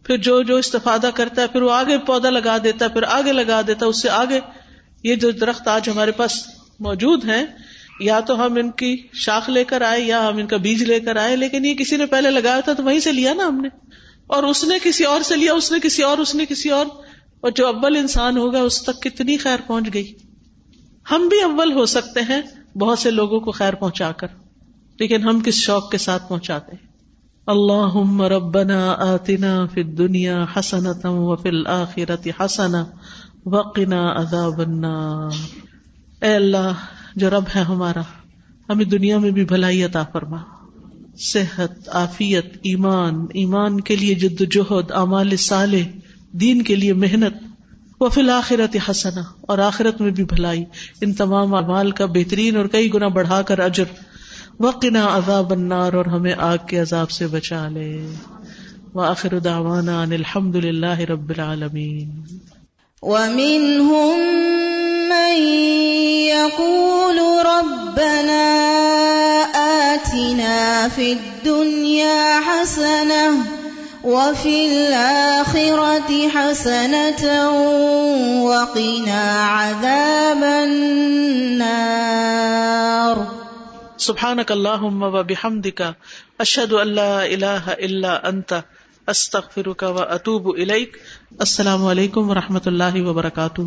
پھر جو جو استفادہ کرتا ہے، پھر وہ آگے پودا لگا دیتا ہے، پھر آگے لگا دیتا ہے، اس سے آگے یہ جو درخت آج ہمارے پاس موجود ہیں، یا تو ہم ان کی شاخ لے کر آئے، یا ہم ان کا بیج لے کر آئے، لیکن یہ کسی نے پہلے لگایا تھا تو وہیں سے لیا نا ہم نے۔ اور اس نے کسی اور سے لیا، اس نے کسی اور، اس نے کسی اور۔ اور جو اول انسان ہوگا، اس تک کتنی خیر پہنچ گئی۔ ہم بھی اول ہو سکتے ہیں بہت سے لوگوں کو خیر پہنچا کر۔ لیکن ہم کس شوق کے ساتھ پہنچاتے ہیں؟ اللہ ربنا آتنا فی الدنیا حسنتا وفی الآخرت حسنا وقنا عذاب النار۔ اے اللہ، جو رب ہے ہمارا، ہمیں دنیا میں بھی بھلائی عطا فرما۔ صحت، عافیت، ایمان ایمان کے لیے جد جہد، اعمال صالح، دین کے لیے محنت وہ فی الآخرت حسنا اور آخرت میں بھی بھلائی۔ ان تمام اعمال کا بہترین اور کئی گنا بڑھا کر اجر۔ وقنا عذاب النار، اور ہمیں آگ کے عذاب سے بچا لے۔ وآخر دعوانا ان الحمد للہ رب العالمین۔ ومنهم من يقول ربنا آتنا في الدنيا حسنة وفي الآخرة حسنة وقنا عذاب النار سبحانك اللهم وبحمدك اشهد ان لا اله الا انت استغفرك واتوب اليك السلام علیکم و رحمۃ اللہ وبرکاتہ